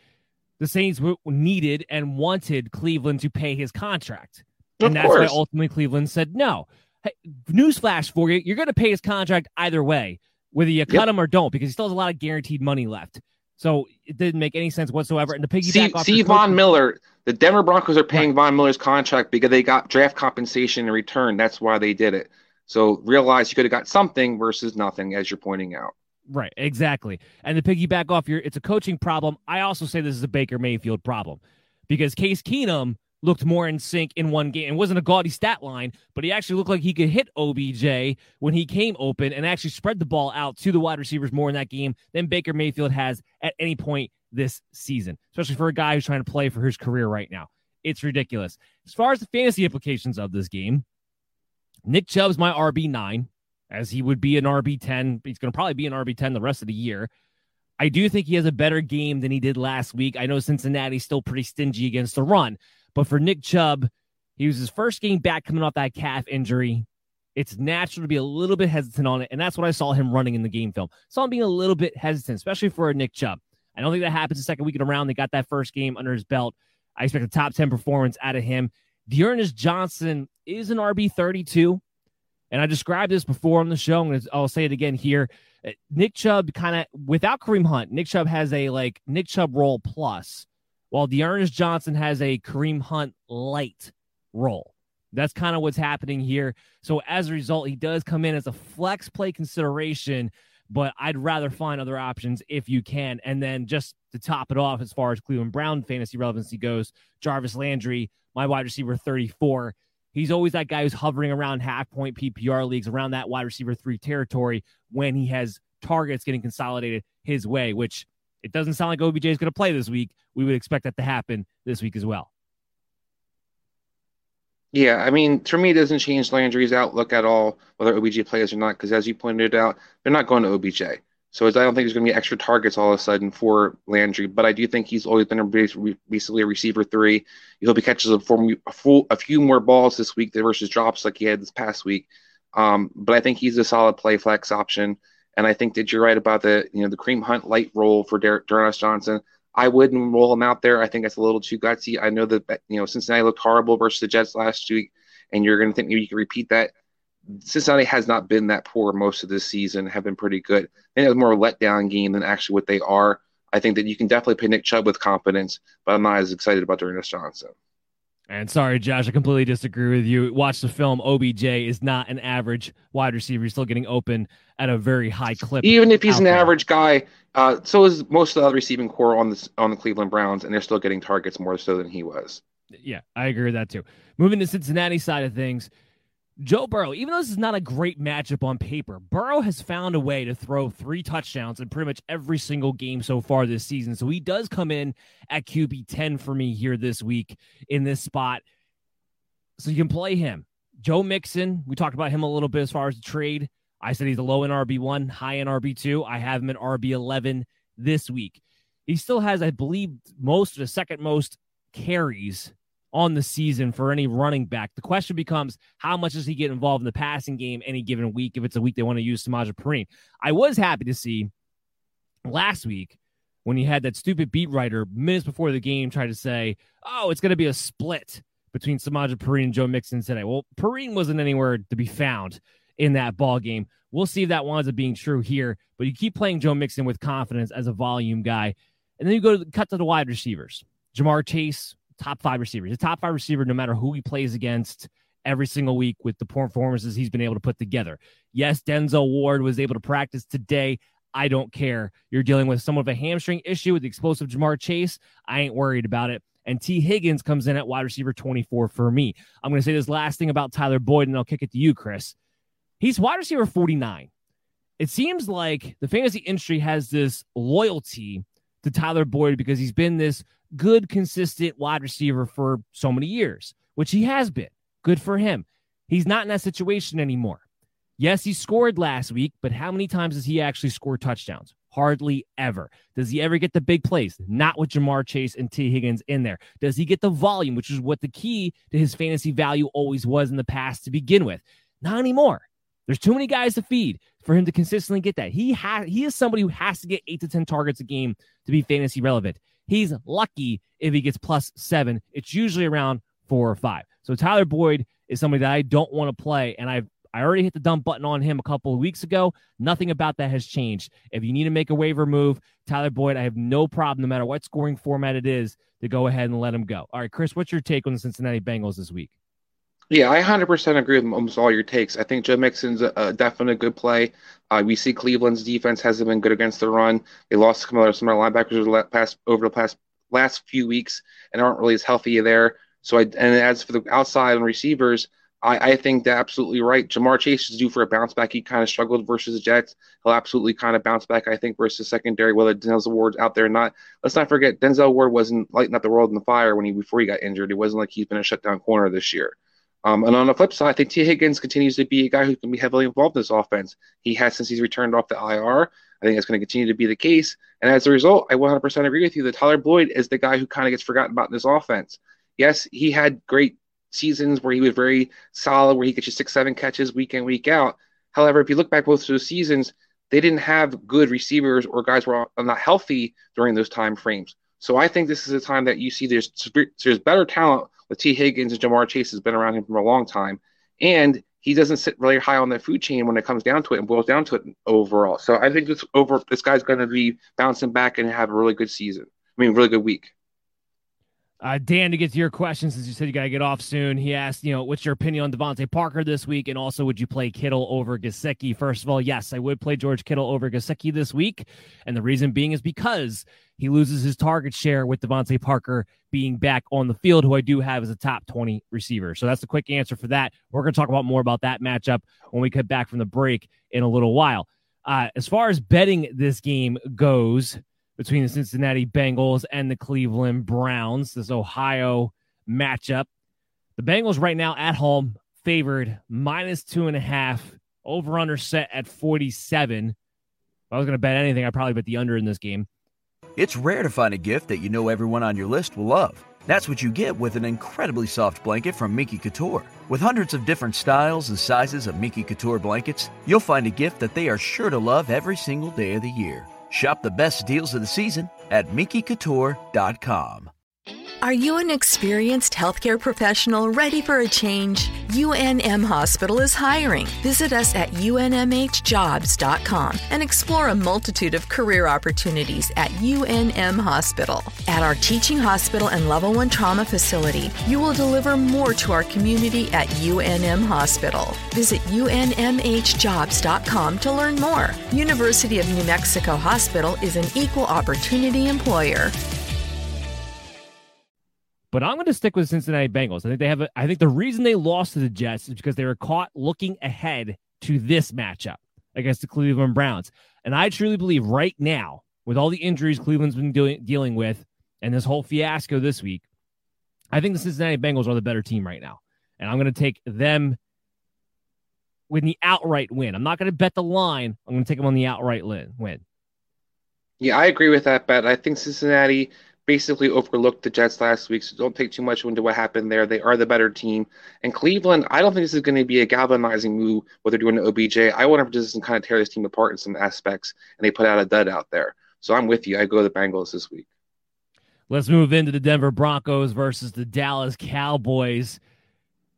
Speaker 2: the Saints needed and wanted Cleveland to pay his contract.
Speaker 3: Of
Speaker 2: and that's
Speaker 3: course.
Speaker 2: why ultimately Cleveland said no. Hey, newsflash for you, you're going to pay his contract either way, whether you cut
Speaker 3: Yep.
Speaker 2: him or don't, because he still has a lot of guaranteed money left. So it didn't make any sense whatsoever. And the piggyback
Speaker 3: See,
Speaker 2: off
Speaker 3: see Von Miller. The Denver Broncos are paying Von Miller's contract because they got draft compensation in return. That's why they did it. So realize you could have got something versus nothing, as you're pointing out.
Speaker 2: Right, exactly. And to piggyback off your, it's a coaching problem. I also say this is a Baker Mayfield problem because Case Keenum looked more in sync in one game. It wasn't a gaudy stat line, but he actually looked like he could hit OBJ when he came open and actually spread the ball out to the wide receivers more in that game than Baker Mayfield has at any point this season, especially for a guy who's trying to play for his career right now. It's ridiculous. As far as the fantasy implications of this game, Nick Chubb's my RB9, as he would be an RB10. He's going to probably be an RB10 the rest of the year. I do think he has a better game than he did last week. I know Cincinnati's still pretty stingy against the run, but for Nick Chubb, he was his first game back coming off that calf injury. It's natural to be a little bit hesitant on it, and that's what I saw him running in the game film. Saw him being a little bit hesitant, especially for a Nick Chubb. I don't think that happens the second week in a round. They got that first game under his belt. I expect a top 10 performance out of him. D'Ernest Johnson is an RB 32. And I described this before on the show, and I'll say it again here. Uh, Nick Chubb kind of without Kareem Hunt, Nick Chubb has a like Nick Chubb role plus, while D'Ernest Johnson has a Kareem Hunt light role. That's kind of what's happening here. So as a result, he does come in as a flex play consideration, but I'd rather find other options if you can. And then just to top it off, as far as Cleveland Brown fantasy relevancy goes, Jarvis Landry, my wide receiver 34. He's always that guy who's hovering around half point PPR leagues, around that wide receiver three territory when he has targets getting consolidated his way, which it doesn't sound like OBJ is going to play this week. We would expect that to happen this week as well.
Speaker 3: Yeah, I mean, for me, it doesn't change Landry's outlook at all, whether OBJ plays or not, because as you pointed out, they're not going to OBJ. So I don't think there's going to be extra targets all of a sudden for Landry, but I do think he's always been a basically a receiver three. You hope he catches a, a, full, a few more balls this week versus drops like he had this past week. Um, but I think he's a solid play flex option, and I think that you're right about the you know the Kareem Hunt light role for Derek Johnson. I wouldn't roll him out there. I think that's a little too gutsy. I know that you know Cincinnati looked horrible versus the Jets last week, and you're going to think maybe you can repeat that. Cincinnati has not been that poor most of this season. Have been pretty good. Think it was more a letdown game than actually what they are. I think that you can definitely pay Nick Chubb with confidence, but I'm not as excited about Ernest Johnson.
Speaker 2: And sorry, Josh, I completely disagree with you. Watch the film. OBJ is not an average wide receiver. He's still getting open at a very high clip.
Speaker 3: Even if he's an there. average guy, uh, so is most of the other receiving core on the on the Cleveland Browns, and they're still getting targets more so than he was.
Speaker 2: Yeah, I agree with that too. Moving to Cincinnati side of things, Joe Burrow, even though this is not a great matchup on paper, Burrow has found a way to throw three touchdowns in pretty much every single game so far this season. So he does come in at QB 10 for me here this week in this spot. So you can play him. Joe Mixon, we talked about him a little bit as far as the trade. I said he's a low in RB1, high in RB2. I have him at RB11 this week. He still has, I believe, most of the second most carries on the season for any running back. The question becomes how much does he get involved in the passing game any given week if it's a week they want to use Samaje Perine. I was happy to see last week when he had that stupid beat writer minutes before the game try to say, oh, it's going to be a split between Samaje Perine and Joe Mixon today. Well, Perine wasn't anywhere to be found in that ball game. We'll see if that winds up being true here, but you keep playing Joe Mixon with confidence as a volume guy. And then you go to the, cut to the wide receivers. Ja'Marr Chase, top five receivers. A top five receiver, no matter who he plays against every single week with the performances he's been able to put together. Yes, Denzel Ward was able to practice today. I don't care. You're dealing with somewhat of a hamstring issue with the explosive Ja'Marr Chase. I ain't worried about it. And Tee Higgins comes in at wide receiver 24 for me. I'm going to say this last thing about Tyler Boyd, and I'll kick it to you, Chris. He's wide receiver 49. It seems like the fantasy industry has this loyalty to Tyler Boyd because he's been this good, consistent wide receiver for so many years, which he has been. Good for him. He's not in that situation anymore. Yes, he scored last week, but how many times does he actually score touchdowns? Hardly ever. Does he ever get the big plays? Not with Ja'Marr Chase and Tee Higgins in there. Does he get the volume, which is what the key to his fantasy value always was in the past to begin with? Not anymore. There's too many guys to feed for him to consistently get that. He has he is somebody who has to get eight to ten targets a game to be fantasy relevant. He's lucky if he gets plus seven. It's usually around four or five. So Tyler Boyd is somebody that I don't want to play, and I've I already hit the dump button on him a couple of weeks ago. Nothing about that has changed. If you need to make a waiver move, Tyler Boyd, I have no problem, no matter what scoring format it is, to go ahead and let him go. All right, Chris, what's your take on the Cincinnati Bengals this week?
Speaker 3: Yeah, I 100% agree with almost all your takes. I think Joe Mixon's a, a definite good play. Uh, we see Cleveland's defense hasn't been good against the run. They lost some of their linebackers over the past, over the past last few weeks and aren't really as healthy there. So I and as for the outside and receivers, I, I think they're absolutely right. Ja'Marr Chase is due for a bounce back. He kind of struggled versus the Jets. He'll absolutely kind of bounce back, I think, versus secondary, whether Denzel Ward's out there or not. Let's not forget, Denzel Ward wasn't lighting up the world in the fire when he before he got injured. It wasn't like he's been a shutdown corner this year. Um, and on the flip side, I think Tee Higgins continues to be a guy who can be heavily involved in this offense. He has since he's returned off the IR. I think that's going to continue to be the case. And as a result, I 100% agree with you that Tyler Boyd is the guy who kind of gets forgotten about in this offense. Yes, he had great seasons where he was very solid, where he gets you six, seven catches week in, week out. However, if you look back both of those seasons, they didn't have good receivers or guys were not healthy during those time frames. So I think this is a time that you see there's there's better talent with Tee Higgins and Ja'Marr Chase has been around him for a long time, and he doesn't sit really high on the food chain when it comes down to it and boils down to it overall. So I think this over this guy's going to be bouncing back and have a really good season. I mean, really good week.
Speaker 2: Uh, Dan, to get to your questions, since you said you got to get off soon, he asked, you know, what's your opinion on DeVante Parker this week? And also, would you play Kittle over Gesicki? First of all, yes, I would play George Kittle over Gesicki this week. And the reason being is because he loses his target share with DeVante Parker being back on the field, who I do have as a top 20 receiver. So that's the quick answer for that. We're going to talk about more about that matchup when we get back from the break in a little while. Uh, as far as betting this game goes, between the Cincinnati Bengals and the Cleveland Browns, this Ohio matchup. The Bengals right now at home favored minus two and a half, over under set at 47. If I was going to bet anything, I'd probably bet the under in this game.
Speaker 6: It's rare to find a gift that you know everyone on your list will love. That's what you get with an incredibly soft blanket from Minky Couture. With hundreds of different styles and sizes of Minky Couture blankets, you'll find a gift that they are sure to love every single day of the year. Shop the best deals of the season at MinkyCouture.com.
Speaker 7: Are you an experienced healthcare professional ready for a change? UNM Hospital is hiring. Visit us at unmhjobs.com and explore a multitude of career opportunities at UNM Hospital. At our teaching hospital and level 1 trauma facility, you will deliver more to our community at UNM Hospital. Visit unmhjobs.com to learn more. University of New Mexico Hospital is an equal opportunity employer
Speaker 2: but I'm going to stick with Cincinnati Bengals. I think they have. A, I think the reason they lost to the Jets is because they were caught looking ahead to this matchup against the Cleveland Browns. And I truly believe right now, with all the injuries Cleveland's been doing, dealing with, and this whole fiasco this week, I think the Cincinnati Bengals are the better team right now. And I'm going to take them with the outright win. I'm not going to bet the line. I'm going to take them on the outright win.
Speaker 3: Yeah, I agree with that bet. I think Cincinnati basically overlooked the Jets last week, so don't take too much into what happened there. They are the better team. And Cleveland, I don't think this is going to be a galvanizing move what they're doing to OBJ. I want to just kind of tear this team apart in some aspects, and they put out a dud out there. So I'm with you. I go the Bengals this week.
Speaker 2: Let's move into the Denver Broncos versus the Dallas Cowboys.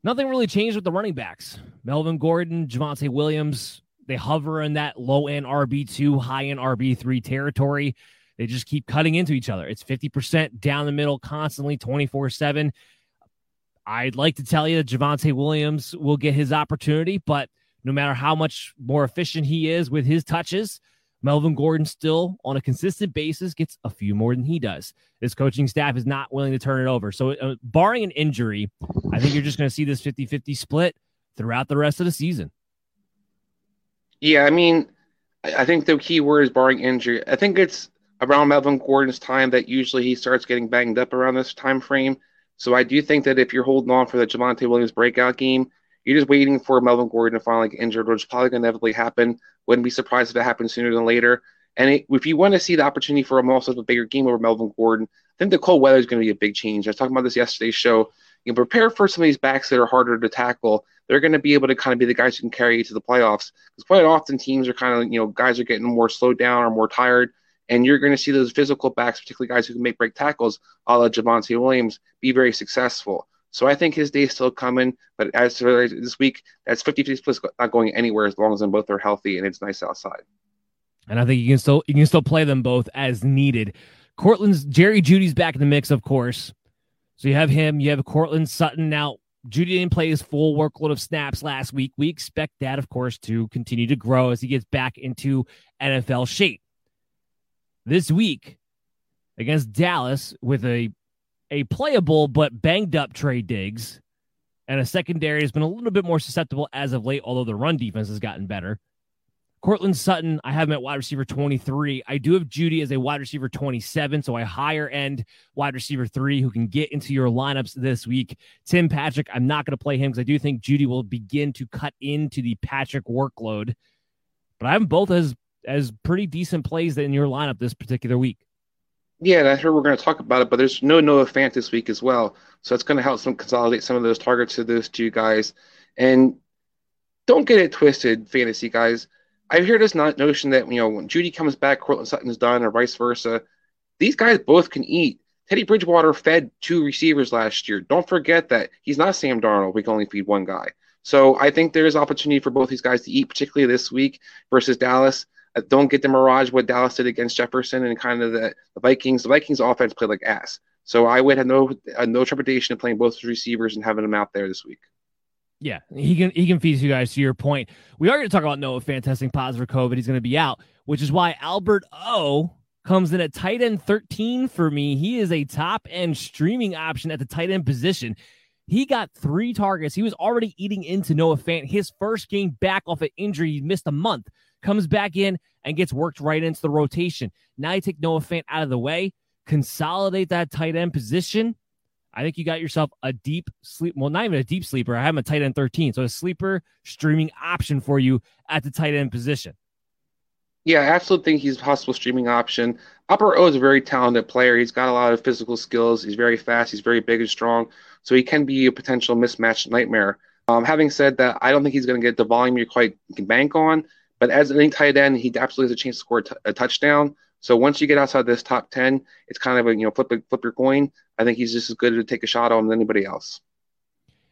Speaker 2: Nothing really changed with the running backs. Melvin Gordon, Javonte Williams, they hover in that low end RB2, high end RB3 territory. They just keep cutting into each other. It's 50% down the middle constantly, 24 7. I'd like to tell you that Javonte Williams will get his opportunity, but no matter how much more efficient he is with his touches, Melvin Gordon still, on a consistent basis, gets a few more than he does. His coaching staff is not willing to turn it over. So, uh, barring an injury, I think you're just going to see this 50 50 split throughout the rest of the season.
Speaker 3: Yeah, I mean, I think the key word is barring injury. I think it's around Melvin Gordon's time that usually he starts getting banged up around this time frame. So I do think that if you're holding on for the Javonte Williams breakout game, you're just waiting for Melvin Gordon to finally get injured, which is probably going to inevitably happen. Wouldn't be surprised if it happens sooner than later. And it, if you want to see the opportunity for him also a bigger game over Melvin Gordon, I think the cold weather is going to be a big change. I was talking about this yesterday's show. You know, prepare for some of these backs that are harder to tackle. They're going to be able to kind of be the guys who can carry you to the playoffs. Because quite often teams are kind of, you know, guys are getting more slowed down or more tired and you're going to see those physical backs, particularly guys who can make break tackles, a la Javonte Williams, be very successful. So I think his day is still coming. But as for this week, that's 50 50 split not going anywhere as long as them both are healthy and it's nice outside.
Speaker 2: And I think you can still you can still play them both as needed. Courtland's Jerry Jeudy's back in the mix, of course. So you have him, you have Courtland Sutton. Now, Jeudy didn't play his full workload of snaps last week. We expect that, of course, to continue to grow as he gets back into NFL shape this week against Dallas with a a playable but banged up Trey Diggs and a secondary has been a little bit more susceptible as of late, although the run defense has gotten better. Courtland Sutton, I have him at wide receiver 23. I do have Jeudy as a wide receiver 27, so a higher end wide receiver three who can get into your lineups this week. Tim Patrick, I'm not going to play him because I do think Jeudy will begin to cut into the Patrick workload. But I have both as as pretty decent plays in your lineup this particular week.
Speaker 3: Yeah, and I heard we're going to talk about it, but there's no Noah Fant this week as well, so it's going to help some consolidate some of those targets to those two guys. And don't get it twisted, fantasy guys. I hear this not notion that you know when Jeudy comes back, Courtland Sutton's done, or vice versa. These guys both can eat. Teddy Bridgewater fed two receivers last year. Don't forget that he's not Sam Darnold. We can only feed one guy. So I think there is opportunity for both these guys to eat, particularly this week versus Dallas. Uh, don't get the mirage what Dallas did against Jefferson and kind of the, the Vikings. The Vikings offense played like ass. So I would have no uh, no trepidation in playing both receivers and having them out there this week.
Speaker 2: Yeah, he can he can feed you guys. To your point, we are going to talk about Noah Fant testing positive for COVID. He's going to be out, which is why Albert O comes in at tight end 13 for me. He is a top end streaming option at the tight end position. He got three targets. He was already eating into Noah Fant. His first game back off an injury, he missed a month, comes back in and gets worked right into the rotation. Now you take Noah Fant out of the way, consolidate that tight end position I think you got yourself a deep sleep. Well, not even a deep sleeper. I have a tight end 13. So a sleeper streaming option for you at the tight end position.
Speaker 3: Yeah, I absolutely think he's a possible streaming option. Albert O is a very talented player. He's got a lot of physical skills. He's very fast. He's very big and strong. So he can be a potential mismatch nightmare. Um, having said that, I don't think he's going to get the volume you quite can bank on. But as an tight end, he absolutely has a chance to score a, t- a touchdown. So once you get outside this top ten, it's kind of a you know flip flip your coin. I think he's just as good to take a shot on as anybody else.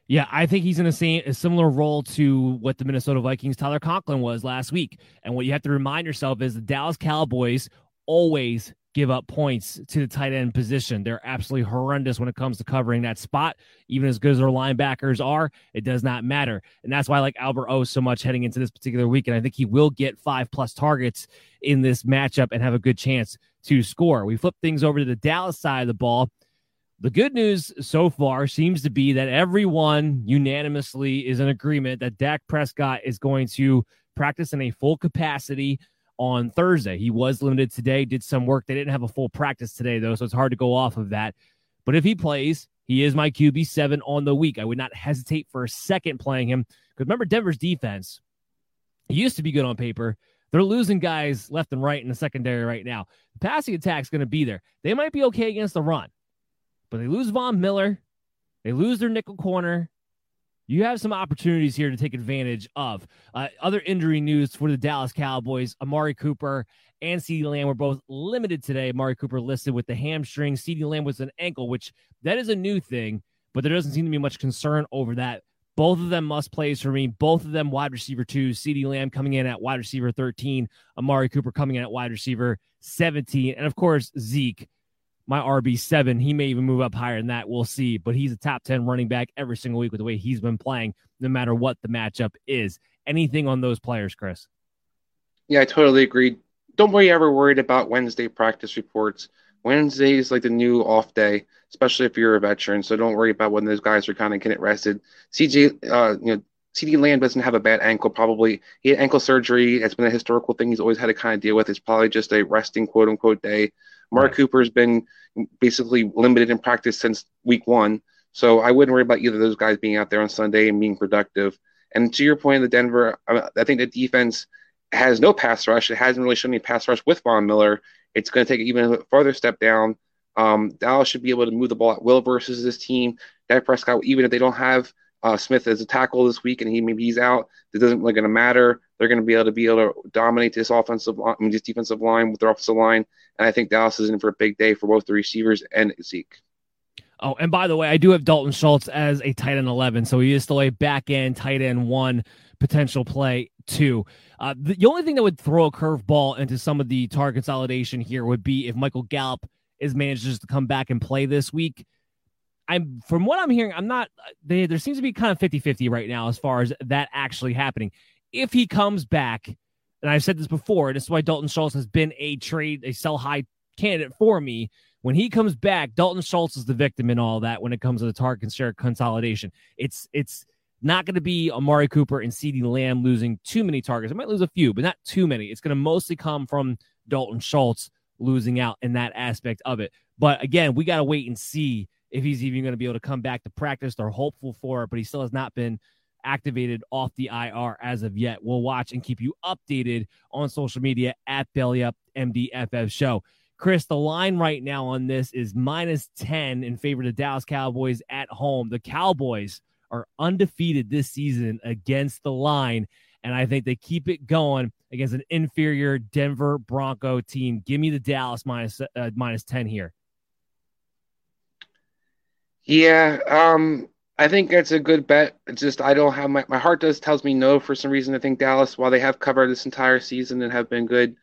Speaker 2: Yeah, I think he's in the same a similar role to what the Minnesota Vikings Tyler Conklin was last week. And what you have to remind yourself is the Dallas Cowboys always give up points to the tight end position. They're absolutely horrendous when it comes to covering that spot. Even as good as their linebackers are, it does not matter. And that's why I like Albert O so much heading into this particular week. And I think he will get five plus targets in this matchup and have a good chance to score. We flip things over to the Dallas side of the ball. The good news so far seems to be that everyone unanimously is in agreement that Dak Prescott is going to practice in a full capacity on Thursday. He was limited today, did some work. They didn't have a full practice today, though, so it's hard to go off of that. But if he plays, he is my QB7 on the week. I would not hesitate for a second playing him. Because remember, Denver's defense used to be good on paper. They're losing guys left and right in the secondary right now. The passing attack is going to be there. They might be okay against the run, but they lose Von Miller. They lose their nickel corner you have some opportunities here to take advantage of. Uh, other injury news for the Dallas Cowboys Amari Cooper and CeeDee Lamb were both limited today. Amari Cooper listed with the hamstring, CeeDee Lamb was an ankle, which that is a new thing, but there doesn't seem to be much concern over that. Both of them must plays for me. Both of them wide receiver two. CeeDee Lamb coming in at wide receiver 13. Amari Cooper coming in at wide receiver 17. And of course, Zeke my RB7. He may even move up higher than that. We'll see. But he's a top 10 running back every single week with the way he's been playing, no matter what the matchup is. Anything on those players, Chris?
Speaker 3: Yeah, I totally agree. Don't worry ever worried about Wednesday practice reports. Wednesday is like the new off day, especially if you're a veteran. So don't worry about when those guys are kind of getting rested. CJ, uh, you know, CeeDee Lamb doesn't have a bad ankle. Probably he had ankle surgery. It's been a historical thing he's always had to kind of deal with. It's probably just a resting quote unquote day. Mark right. Cooper's been basically limited in practice since week one. So I wouldn't worry about either of those guys being out there on Sunday and being productive. And to your point, the Denver, I think the defense has no pass rush. It hasn't really shown any pass rush with Von Miller. It's going to take even a farther step down. Um, Dallas should be able to move the ball at will versus this team. Dak Prescott, even if they don't have uh, Smith as a tackle this week and he maybe he's out, it doesn't really going to matter. They're going to be able to be able to dominate this offensive line, I mean, this defensive line with their offensive line. And I think Dallas is in for a big day for both the receivers and Zeke.
Speaker 2: Oh, and by the way, I do have Dalton Schultz as a tight end 11. So he is still a back end tight end one potential play, too. Uh, the, the only thing that would throw a curveball into some of the target consolidation here would be if Michael Gallup is manages to come back and play this week. I'm from what I'm hearing, I'm not they, there seems to be kind of 50-50 right now as far as that actually happening. If he comes back, and I've said this before, and this is why Dalton Schultz has been a trade, a sell high candidate for me when he comes back, Dalton Schultz is the victim in all that when it comes to the target share consolidation. It's it's not going to be Amari Cooper and CeeDee Lamb losing too many targets. It might lose a few, but not too many. It's going to mostly come from Dalton Schultz losing out in that aspect of it. But again, we got to wait and see if he's even going to be able to come back to practice. They're hopeful for it, but he still has not been activated off the IR as of yet. We'll watch and keep you updated on social media at Belly Up MDFF Show. Chris, the line right now on this is minus 10 in favor of the Dallas Cowboys at home. The Cowboys are undefeated this season against the line. And I think they keep it going against an inferior Denver Bronco team. Give me the Dallas minus, uh, minus 10 here.
Speaker 3: Yeah, um, I think that's a good bet. It's just I don't have my, my heart does tells me no for some reason. I think Dallas, while they have covered this entire season and have been good,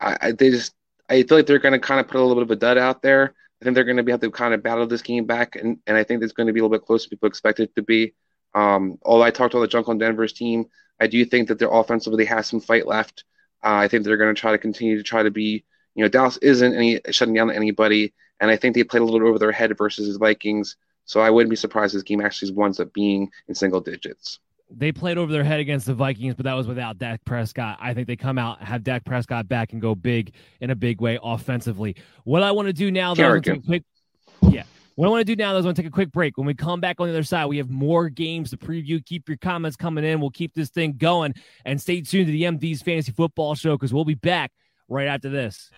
Speaker 3: I, I they just I feel like they're going to kind of put a little bit of a dud out there. I think they're going to be have to kind of battle this game back, and, and I think it's going to be a little bit closer than people expect it to be. Um, although I talked to all the junk on Denver's team, I do think that their offensively has some fight left. Uh, I think they're going to try to continue to try to be, you know, Dallas isn't any shutting down anybody, and I think they played a little over their head versus the Vikings. So I wouldn't be surprised this game actually winds up being in single digits
Speaker 2: they played over their head against the Vikings, but that was without Dak Prescott. I think they come out, have Dak Prescott back, and go big in a big way offensively. What I want to do now, though, quick, yeah. What I want to do now is I want to take a quick break. When we come back on the other side, we have more games to preview. Keep your comments coming in. We'll keep this thing going, and stay tuned to the MD's Fantasy Football Show because we'll be back right after this.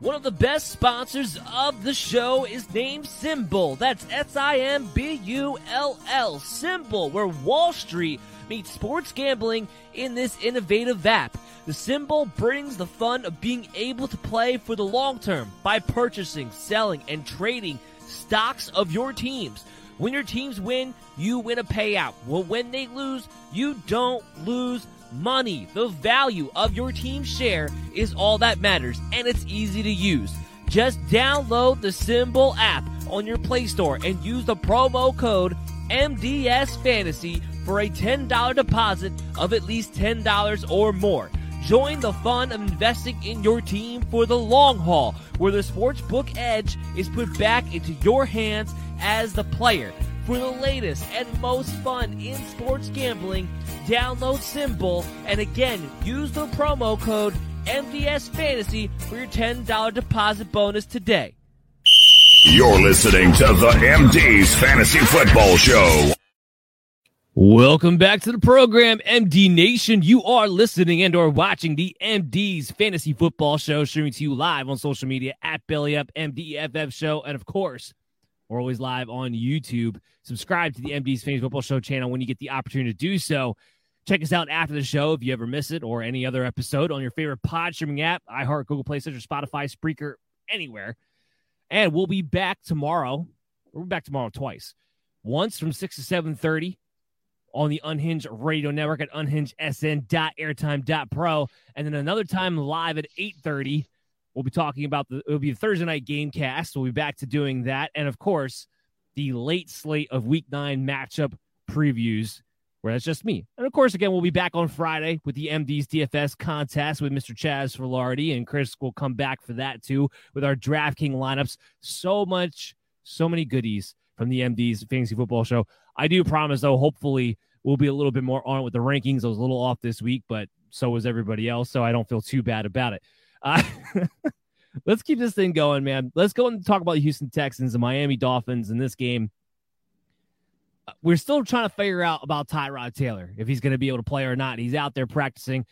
Speaker 2: One of the best sponsors of the show is named SimBull. That's S I M B U L L. SimBull, where Wall Street meets sports gambling in this innovative app. The SimBull brings the fun of being able to play for the long term by purchasing, selling, and trading stocks of your teams. When your teams win, you win a payout. Well, when they lose, you don't lose money. The value of your team share is all that matters, and it's easy to use. Just download the SimBull app on your Play Store and use the promo code MDS Fantasy for a $10 deposit of at least $10 or more. Join the fun of investing in your team for the long haul, where the sportsbook edge is put back into your hands as the player. For the latest and most fun in sports gambling, download SimBull and again use the promo code MDS Fantasy for your $10 deposit bonus today.
Speaker 1: You're listening to the MD's Fantasy Football Show.
Speaker 2: Welcome back to the program, MD Nation. You are listening and or watching the MD's Fantasy Football Show, streaming to you live on social media at Belly Up MDFF Show, and of course we're always live on YouTube. Subscribe to the MD's Fantasy Football Show channel when you get the opportunity to do so. Check us out after the show if you ever miss it or any other episode on your favorite pod streaming app, iHeart, Google Play, Stitcher, Spotify, Spreaker, anywhere. And we'll be back tomorrow. We're back tomorrow twice. Once from 6 to 7.30 on the Unhinged Radio Network at unhingedsn.airtime.pro. And then another time live at 8.30 We'll be talking about the it'll be the Thursday night game cast. We'll be back to doing that. And of course, the late slate of week nine matchup previews, where that's just me. And of course, again, we'll be back on Friday with the MD's DFS contest with Mr. Chaz Filardi, and Chris will come back for that too with our DraftKings lineups. So much, so many goodies from the MD's Fantasy Football Show. I do promise, though, hopefully we'll be a little bit more on with the rankings. I was a little off this week, but so was everybody else, so I don't feel too bad about it. Uh, let's keep this thing going, man. Let's go and talk about the Houston Texans and Miami Dolphins in this game. Uh, we're still trying to figure out about Tyrod Taylor if he's going to be able to play or not. He's out there practicing.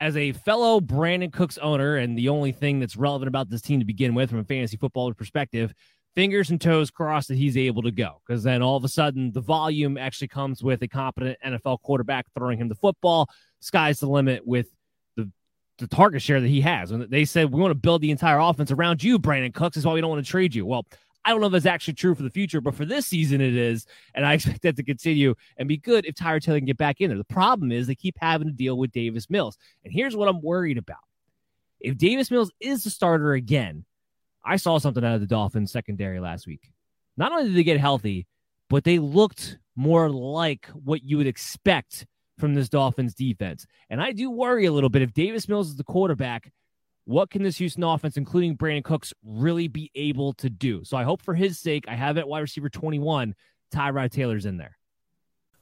Speaker 2: As a fellow Brandin Cooks owner, and the only thing that's relevant about this team to begin with from a fantasy football perspective, fingers and toes crossed that he's able to go. Because then all of a sudden, the volume actually comes with a competent NFL quarterback throwing him the football. Sky's the limit with the target share that he has. And they said, we want to build the entire offense around you, Brandin Cooks. Is why we don't want to trade you. Well, I don't know if that's actually true for the future, but for this season it is. And I expect that to continue and be good if Tyrod Taylor can get back in there. The problem is they keep having to deal with Davis Mills. And here's what I'm worried about. If Davis Mills is the starter again, I saw something out of the Dolphins secondary last week. Not only did they get healthy, but they looked more like what you would expect from this Dolphins defense. And I do worry a little bit if Davis Mills is the quarterback, what can this Houston offense, including Brandin Cooks, really be able to do? So I hope for his sake, I have it wide receiver 21, Tyrod Taylor's in there.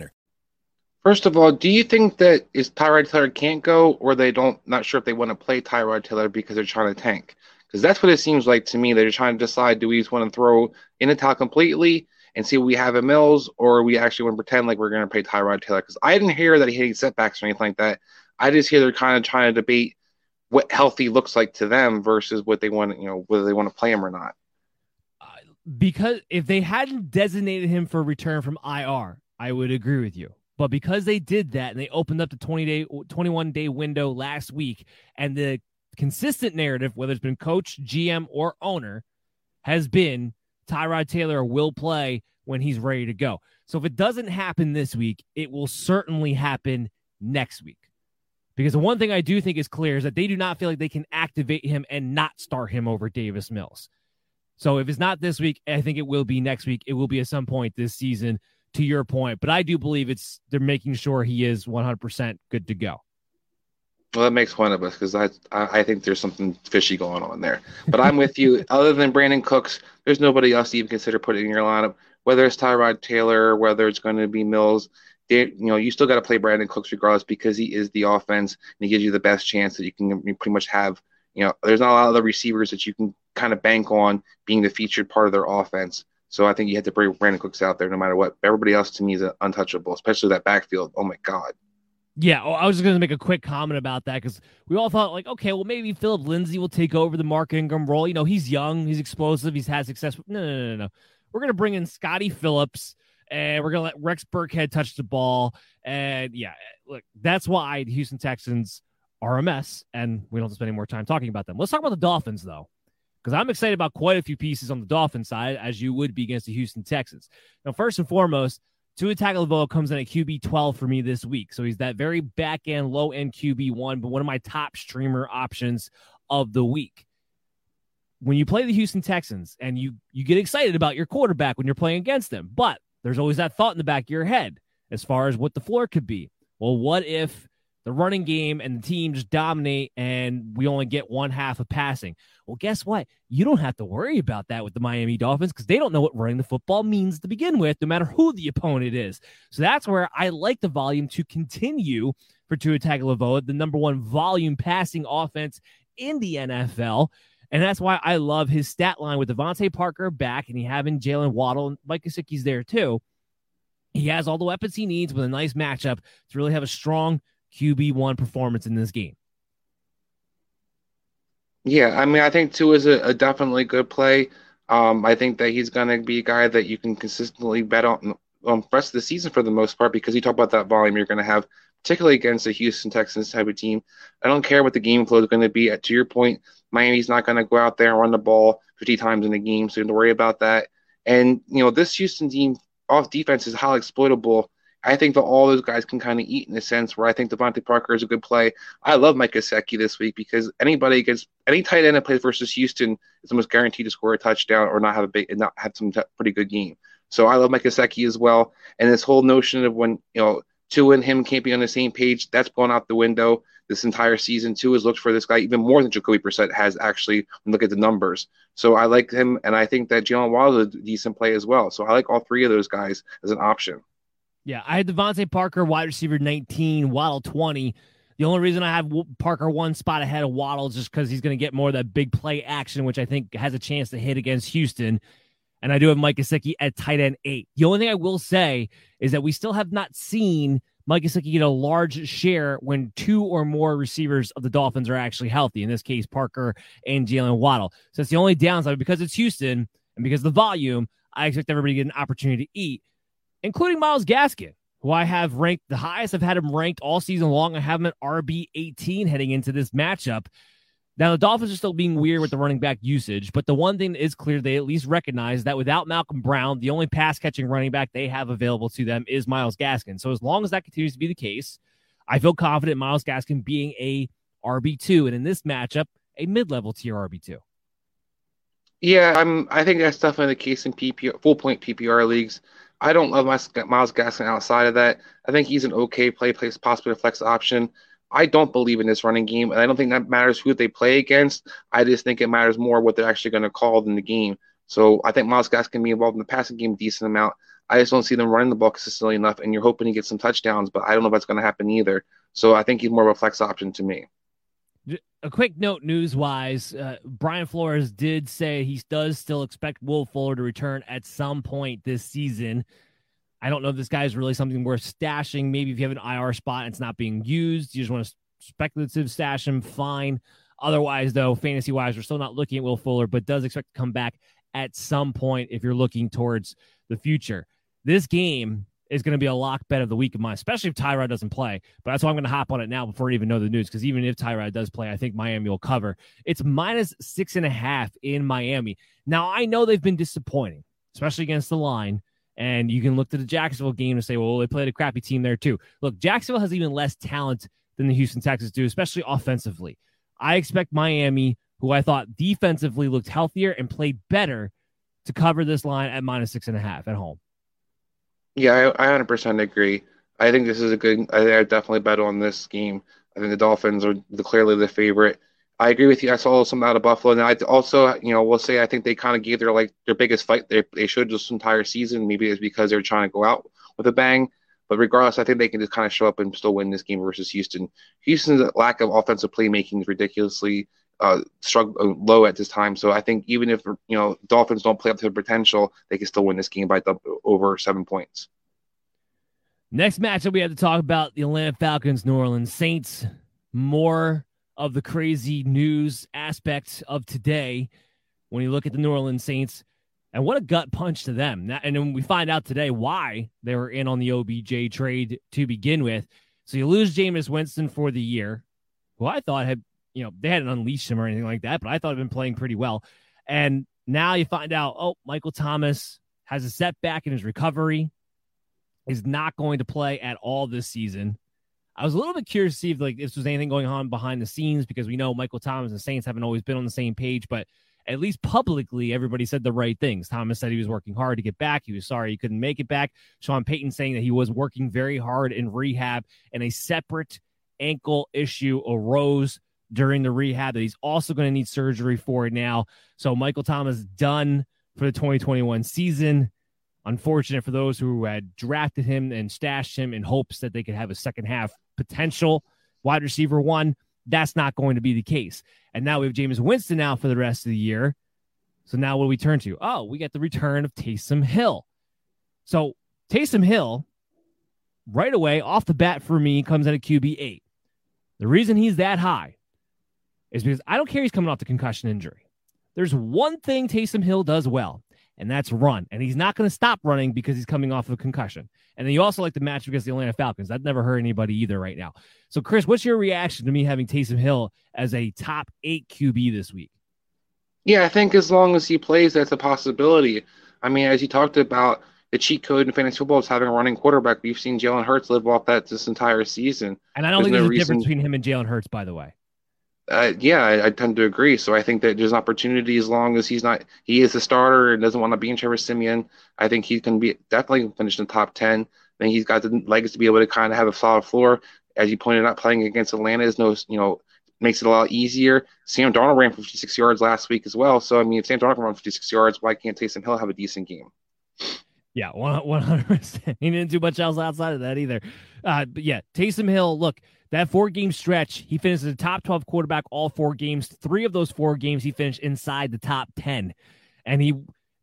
Speaker 8: winner.
Speaker 3: First of all, do you think that is Tyrod Taylor can't go, or they don't not sure if they want to play Tyrod Taylor because they're trying to tank? Because that's what it seems like to me. They're trying to decide: do we just want to throw in a towel completely and see what we have in Mills, or we actually want to pretend like we're going to play Tyrod Taylor? Because I didn't hear that he had any setbacks or anything like that. I just hear they're kind of trying to debate what healthy looks like to them versus what they want, you know, whether they want to play him or not.
Speaker 2: Uh, because if they hadn't designated him for return from IR, I would agree with you. But because they did that and they opened up the 20 day 21 day window last week and the consistent narrative whether it's been coach, GM or owner has been Tyrod Taylor will play when he's ready to go. So if it doesn't happen this week, it will certainly happen next week. Because the one thing I do think is clear is that they do not feel like they can activate him and not start him over Davis Mills. So if it's not this week, I think it will be next week. It will be at some point this season to your point, but I do believe it's they're making sure he is 100% good to go.
Speaker 3: Well, that makes one of us because I I think there's something fishy going on there. But I'm with you. Other than Brandin Cooks, there's nobody else to even consider putting in your lineup. Whether it's Tyrod Taylor, whether it's going to be Mills, they, you know, you still got to play Brandin Cooks regardless because he is the offense and he gives you the best chance that you can pretty much have. You know, there's not a lot of other receivers that you can kind of bank on being the featured part of their offense. So I think you had to bring Brandin Cooks out there no matter what. Everybody else to me is untouchable, especially that backfield. Oh my God.
Speaker 2: Yeah, well, I was just going to make a quick comment about that because we all thought, like, okay, well, maybe Philip Lindsay will take over the Mark Ingram role. You know, he's young, he's explosive, he's had success. No, no, no, no. no. We're going to bring in Scottie Phillips and we're going to let Rex Burkhead touch the ball. And yeah, look, that's why the Houston Texans are a mess. And we don't spend any more time talking about them. Let's talk about the Dolphins, though because I'm excited about quite a few pieces on the Dolphin side, as you would be against the Houston Texans. Now, first and foremost, Tua Tagovailoa comes in at QB 12 for me this week. So he's that very back end, low end QB one, but one of my top streamer options of the week. When you play the Houston Texans and you you get excited about your quarterback when you're playing against them, but there's always that thought in the back of your head as far as what the floor could be. Well, what if the running game and the team just dominate and we only get one half of passing. Well, guess what? You don't have to worry about that with the Miami Dolphins because they don't know what running the football means to begin with, no matter who the opponent is. So that's where I like the volume to continue for Tua Tagovailoa, the number one volume passing offense in the NFL. And that's why I love his stat line with DeVante Parker back and he having Jaylen Waddle and Mike Gesicki's there too. He has all the weapons he needs with a nice matchup to really have a strong QB1 performance in this game.
Speaker 3: Yeah, I mean, I think Tua is a, a definitely good play. Um, I think that he's going to be a guy that you can consistently bet on um, rest of the season for the most part because you talk about that volume you're going to have, particularly against the Houston Texans type of team. I don't care what the game flow is going to be. At To your point, Miami's not going to go out there and run the ball 50 times in a game, so you don't worry about that. And you know, this Houston team off defense is highly exploitable I think that all those guys can kind of eat in a sense where I think DeVante Parker is a good play. I love Mike Gesicki this week because anybody against any tight end that plays versus Houston is almost guaranteed to score a touchdown or not have a big and not have some t- pretty good game. So I love Mike Gesicki as well. And this whole notion of when you know Tua and him can't be on the same page, that's gone out the window this entire season. Tua has looked for this guy even more than Jacoby Brissett has actually look at the numbers. So I like him, and I think that Jaylen Waddle is a decent play as well. So I like all three of those guys as an option.
Speaker 2: Yeah, I had DeVante Parker, wide receiver 19, Waddle 20. The only reason I have Parker one spot ahead of Waddle is just because he's going to get more of that big play action, which I think has a chance to hit against Houston. And I do have Mike Gesicki at tight end eight. The only thing I will say is that we still have not seen Mike Gesicki get a large share when two or more receivers of the Dolphins are actually healthy. In this case, Parker and Jaylen Waddle. So it's the only downside because it's Houston and because the volume. I expect everybody to get an opportunity to eat including Myles Gaskin, who I have ranked the highest I've had him ranked all season long. I have him at RB 18 heading into this matchup. Now the Dolphins are still being weird with the running back usage, but the one thing that is clear, they at least recognize that without Malcolm Brown, the only pass catching running back they have available to them is Myles Gaskin. So as long as that continues to be the case, I feel confident Myles Gaskin being a RB2, and in this matchup, a mid-level tier RB2.
Speaker 3: Yeah, I'm. I think that's definitely the case in PPR, full point PPR leagues. I don't love my Myles Gaskin outside of that. I think he's an okay play, plays possibly a flex option. I don't believe in this running game, and I don't think that matters who they play against. I just think it matters more what they're actually going to call in the game. So I think Myles Gaskin can be involved in the passing game a decent amount. I just don't see them running the ball consistently enough, and you're hoping to get some touchdowns, but I don't know if that's going to happen either. So I think he's more of a flex option to me.
Speaker 2: A quick note news wise uh, Brian Flores did say he does still expect Will Fuller to return at some point this season. I don't know if this guy is really something worth stashing. Maybe if you have an IR spot and it's not being used, you just want to speculative stash him, fine. Otherwise, though, fantasy wise, we're still not looking at Will Fuller, but does expect to come back at some point if you're looking towards the future. This game is going to be a lock bet of the week of mine, especially if Tyrod doesn't play. But that's why I'm going to hop on it now before I even know the news, because even if Tyrod does play, I think Miami will cover. It's minus six and a half in Miami. Now, I know they've been disappointing, especially against the line. And you can look to the Jacksonville game and say, well, they played a crappy team there too. Look, Jacksonville has even less talent than the Houston Texans do, especially offensively. I expect Miami, who I thought defensively looked healthier and played better, to cover this line at minus six and a half at home.
Speaker 3: Yeah, I, I 100% agree. I think this is a good. I, I definitely bet on this game. I think the Dolphins are the, clearly the favorite. I agree with you. I saw some out of Buffalo, and I also, you know, we'll say I think they kind of gave their like their biggest fight they they should this entire season. Maybe it's because they're trying to go out with a bang. But regardless, I think they can just kind of show up and still win this game versus Houston. Houston's lack of offensive playmaking is ridiculously uh, struggle uh, low at this time. So I think even if you know Dolphins don't play up to their potential, they can still win this game by over seven points.
Speaker 2: Next matchup we have to talk about the Atlanta Falcons, New Orleans Saints. More of the crazy news aspect of today when you look at the New Orleans Saints. And what a gut punch to them. And then we find out today why they were in on the OBJ trade to begin with. So you lose Jameis Winston for the year, who I thought had, you know, they hadn't unleashed him or anything like that, but I thought he'd been playing pretty well. And now you find out, oh, Michael Thomas has a setback in his recovery, is not going to play at all this season. I was a little bit curious to see if like this was anything going on behind the scenes because we know Michael Thomas and Saints haven't always been on the same page, but at least publicly, everybody said the right things. Thomas said he was working hard to get back. He was sorry he couldn't make it back. Sean Payton saying that he was working very hard in rehab and a separate ankle issue arose during the rehab that he's also going to need surgery for now. So Michael Thomas done for the 2021 season. Unfortunate for those who had drafted him and stashed him in hopes that they could have a second half potential wide receiver one. That's not going to be the case. And now we have Jameis Winston out for the rest of the year. So now what do we turn to? Oh, we get the return of Taysom Hill. So Taysom Hill, right away, off the bat for me, comes at a QB eight. The reason he's that high is because I don't care he's coming off the concussion injury. There's one thing Taysom Hill does well, and that's run. And he's not going to stop running because he's coming off of a concussion. And then you also like the match against the Atlanta Falcons. That never hurt anybody either right now. So, Chris, what's your reaction to me having Taysom Hill as a top eight QB this week?
Speaker 3: Yeah, I think as long as he plays, that's a possibility. I mean, as you talked about, the cheat code in fantasy football is having a running quarterback. We've seen Jalen Hurts live off that this entire season.
Speaker 2: And I don't there's think there's no a reason... difference between him and Jalen Hurts, by the way.
Speaker 3: Uh, yeah, I, I, tend to agree. So I think that there's an opportunity as long as he's not, he is a starter and doesn't want to be in Trevor Siemian. I think he can be definitely finish in the top 10. I think he's got the legs to be able to kind of have a solid floor. As you pointed out, playing against Atlanta is no, you know, makes it a lot easier. Sam Darnold ran 56 yards last week as well. So, I mean, if Sam Darnold can run 56 yards, why can't Taysom Hill have a decent game?
Speaker 2: Yeah, 100%. He didn't do much else outside of that either. Uh, but yeah, Taysom Hill, look, that four game stretch, he finished as a top 12 quarterback all four games. Three of those four games, he finished inside the top 10. And he,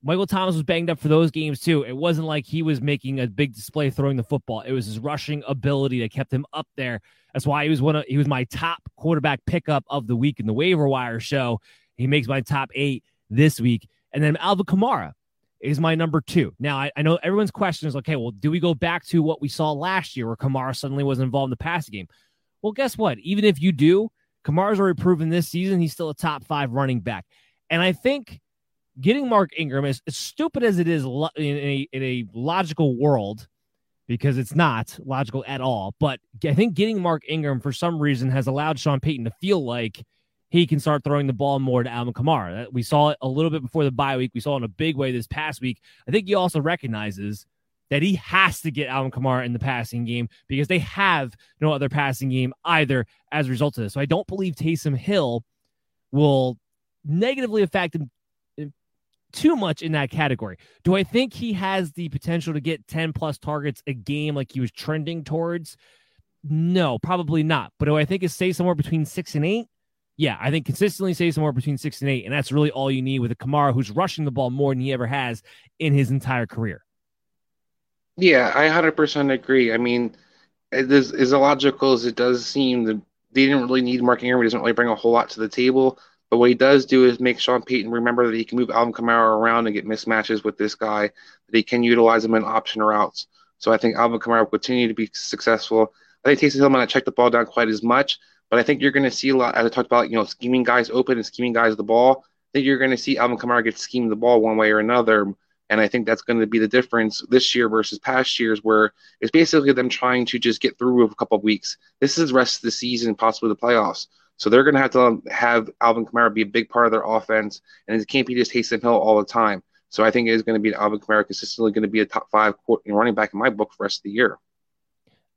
Speaker 2: Michael Thomas was banged up for those games too. It wasn't like he was making a big display throwing the football. It was his rushing ability that kept him up there. That's why he was one of, he was my top quarterback pickup of the week in the waiver wire show. He makes my top eight this week. And then Alvin Kamara is my number two. Now, I, I, know everyone's question is okay, well, do we go back to what we saw last year where Kamara suddenly was involved in the passing game? Well, guess what? Even if you do, Kamara's already proven this season he's still a top five running back. And I think getting Mark Ingram, as, as stupid as it is in a, in a logical world, because it's not logical at all, but I think getting Mark Ingram for some reason has allowed Sean Payton to feel like he can start throwing the ball more to Alvin Kamara. We saw it a little bit before the bye week. We saw it in a big way this past week. I think he also recognizes that he has to get Alvin Kamara in the passing game because they have no other passing game either as a result of this. So I don't believe Taysom Hill will negatively affect him eh, too much in that category. Do I think he has the potential to get 10 plus targets a game like he was trending towards? No, probably not. But do I think it stays somewhere between six and eight? Yeah, I think consistently stay somewhere between six and eight. And that's really all you need with a Kamara who's rushing the ball more than he ever has in his entire career.
Speaker 3: Yeah, I 100% agree. I mean, as, as illogical as it does seem, they didn't really need Mark Ingram. He doesn't really bring a whole lot to the table. But what he does do is make Sean Payton remember that he can move Alvin Kamara around and get mismatches with this guy, that he can utilize him in option routes. So I think Alvin Kamara will continue to be successful. I think Taysom Hill might not check the ball down quite as much, but I think you're going to see a lot, as I talked about, you know, scheming guys open and scheming guys the ball. I think you're going to see Alvin Kamara get schemed the ball one way or another. And I think that's going to be the difference this year versus past years, where it's basically them trying to just get through a couple of weeks. This is the rest of the season, possibly the playoffs. So they're going to have to um, have Alvin Kamara be a big part of their offense, and it can't be just Taysom Hill all the time. So I think it is going to be Alvin Kamara consistently going to be a top five running back in my book for the rest of the year.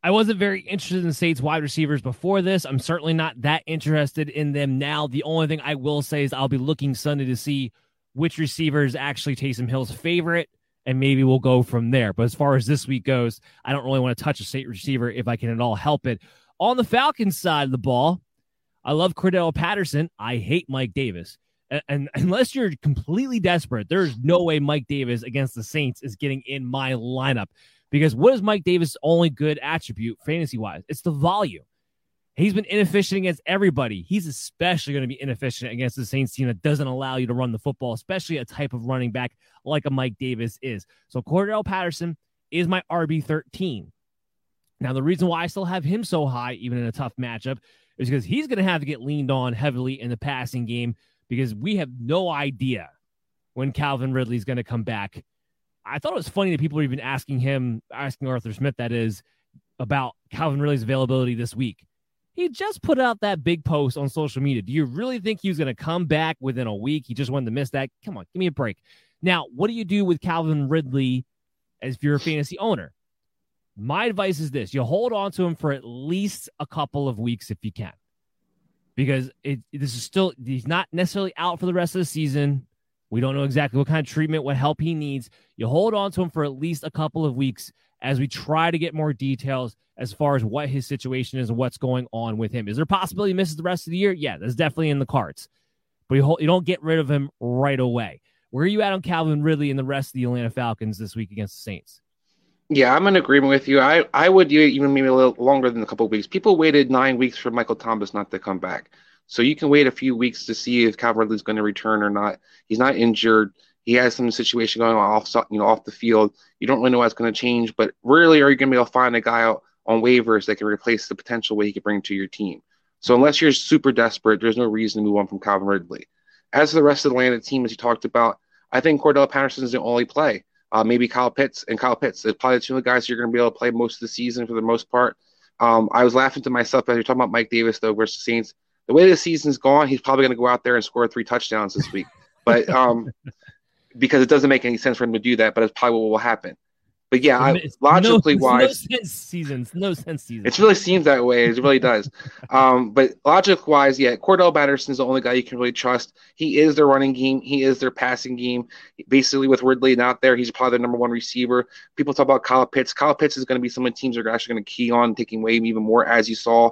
Speaker 2: I wasn't very interested in Saints wide receivers before this. I'm certainly not that interested in them now. The only thing I will say is I'll be looking Sunday to see which receiver is actually Taysom Hill's favorite, and maybe we'll go from there. But as far as this week goes, I don't really want to touch a state receiver if I can at all help it. On the Falcons side of the ball, I love Cordarrelle Patterson. I hate Mike Davis. And, and unless you're completely desperate, there's no way Mike Davis against the Saints is getting in my lineup. Because what is Mike Davis' only good attribute fantasy wise? It's the volume. He's been inefficient against everybody. He's especially going to be inefficient against the Saints team that doesn't allow you to run the football, especially a type of running back like a Mike Davis is. So Cordarrelle Patterson is my RB 13. Now, the reason why I still have him so high, even in a tough matchup, is because he's going to have to get leaned on heavily in the passing game because we have no idea when Calvin Ridley is going to come back. I thought it was funny that people were even asking him, asking Arthur Smith, that is, about Calvin Ridley's availability this week. He just put out that big post on social media. Do you really think he's going to come back within a week? He just wanted to miss that. Come on, give me a break. Now, what do you do with Calvin Ridley as if you're a fantasy owner? My advice is this you hold on to him for at least a couple of weeks if you can. Because it, this is still, he's not necessarily out for the rest of the season. We don't know exactly what kind of treatment, what help he needs. You hold on to him for at least a couple of weeks as we try to get more details as far as what his situation is and what's going on with him. Is there a possibility he misses the rest of the year? Yeah, that's definitely in the cards. But you, you don't get rid of him right away. Where are you at on Calvin Ridley and the rest of the Atlanta Falcons this week against the Saints?
Speaker 3: Yeah, I'm in agreement with you. I, I would even maybe a little longer than a couple of weeks. People waited nine weeks for Michael Thomas not to come back. So you can wait a few weeks to see if Calvin Ridley's going to return or not. He's not injured. He has some situation going on off, you know, off the field. You don't really know what's going to change, but rarely are you going to be able to find a guy out on waivers that can replace the potential way he could bring to your team. So unless you're super desperate, there's no reason to move on from Calvin Ridley. As for the rest of the Atlanta team, as you talked about, I think Cordarrelle Patterson is the only play uh, maybe Kyle Pitts and Kyle Pitts. They're probably the two guys you're going to be able to play most of the season for the most part. Um, I was laughing to myself as you're talking about Mike Davis though versus the Saints. The way the season's gone, he's probably going to go out there and score three touchdowns this week. but um, because it doesn't make any sense for him to do that, but it's probably what will happen. But yeah, I, logically
Speaker 2: no,
Speaker 3: wise,
Speaker 2: no sense seasons, no sense seasons.
Speaker 3: It really seems that way. It really does. um, but logic wise, yeah, Cordarrelle Patterson is the only guy you can really trust. He is their running game. He is their passing game. Basically, with Ridley not there, he's probably their number one receiver. People talk about Kyle Pitts. Kyle Pitts is going to be someone teams are actually going to key on, taking away even more, as you saw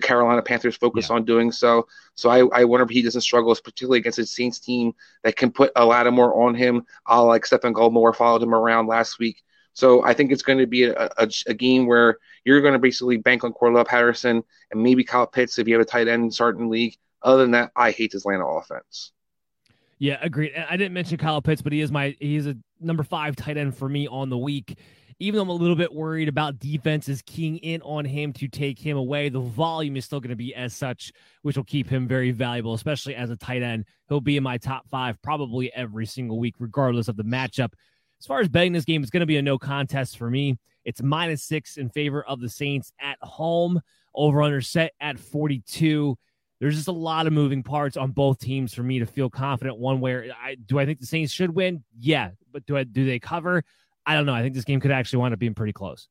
Speaker 3: the Carolina Panthers focus yeah. on doing so. So I, I wonder if he doesn't struggle, particularly against a Saints team that can put a lot more on him. Uh, like Stephon Gilmore followed him around last week. So I think it's going to be a, a, a game where you're going to basically bank on Cordarrelle Patterson and maybe Kyle Pitts if you have a tight end starting league. Other than that, I hate this Atlanta offense.
Speaker 2: Yeah, agreed. I didn't mention Kyle Pitts, but he is my he's a number five tight end for me on the week. Even though I'm a little bit worried about defenses keying in on him to take him away, the volume is still going to be as such, which will keep him very valuable, especially as a tight end. He'll be in my top five probably every single week, regardless of the matchup. As far as betting this game, it's going to be a no contest for me. It's minus six in favor of the Saints at home, over under set at 42 there's just a lot of moving parts on both teams for me to feel confident one way. I, do I think the Saints should win? Yeah, but do I do they cover? I don't know. I think this game could actually wind up being pretty close.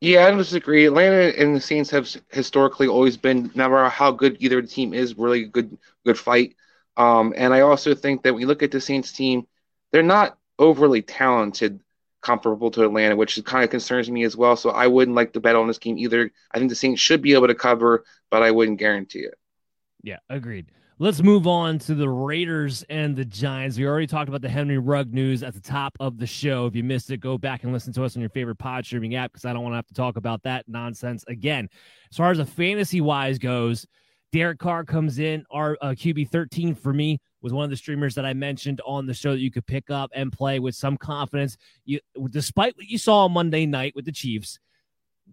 Speaker 3: Yeah, I don't disagree. Atlanta and the Saints have historically always been, no matter how good either team is, really good good fight. Um, and I also think that when you look at the Saints team, they're not overly talented comparable to Atlanta, which kind of concerns me as well. So I wouldn't like to bet on this game either. I think the Saints should be able to cover, but I wouldn't guarantee it.
Speaker 2: Yeah, agreed. Let's move on to the Raiders and the Giants. We already talked about the Henry Rugg news at the top of the show. If you missed it, go back and listen to us on your favorite pod streaming app because I don't want to have to talk about that nonsense again. As far as the fantasy wise goes, Derek Carr comes in. Our uh, QB 13 for me was one of the streamers that I mentioned on the show that you could pick up and play with some confidence. You, despite what you saw on Monday night with the Chiefs,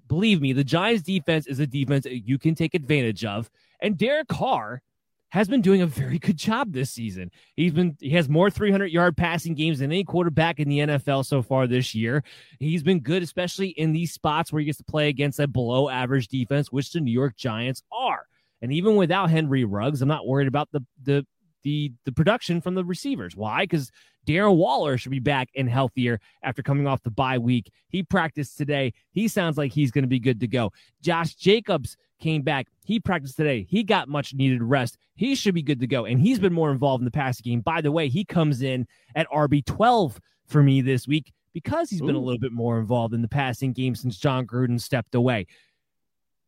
Speaker 2: believe me, the Giants defense is a defense that you can take advantage of. And Derek Carr has been doing a very good job this season. He's been he has more 300 yard passing games than any quarterback in the NFL so far this year. He's been good, especially in these spots where he gets to play against a below average defense, which the New York Giants are. And even without Henry Ruggs, I'm not worried about the the the the production from the receivers. Why? Because Darren Waller should be back and healthier after coming off the bye week. He practiced today. He sounds like he's going to be good to go. Josh Jacobs came back. He practiced today. He got much needed rest. He should be good to go. And he's been more involved in the passing game. By the way, he comes in at RB12 for me this week because he's Ooh. been a little bit more involved in the passing game since Jon Gruden stepped away.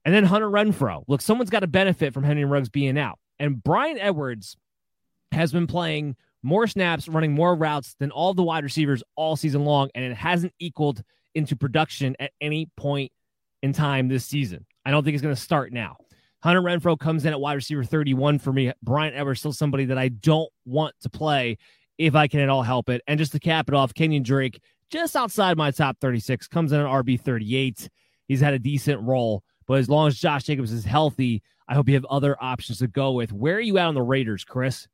Speaker 2: And then Hunter Renfrow. Look, someone's got to benefit from Henry Ruggs being out. And Bryan Edwards has been playing more snaps, running more routes than all the wide receivers all season long, and it hasn't equaled into production at any point in time this season. I don't think it's going to start now. Hunter Renfrow comes in at wide receiver 31 for me. Bryan Edwards still somebody that I don't want to play if I can at all help it. And just to cap it off, Kenyon Drake, just outside my top 36, comes in at RB 38. He's had a decent role, but as long as Josh Jacobs is healthy, I hope you have other options to go with. Where are you at on the Raiders, Chris?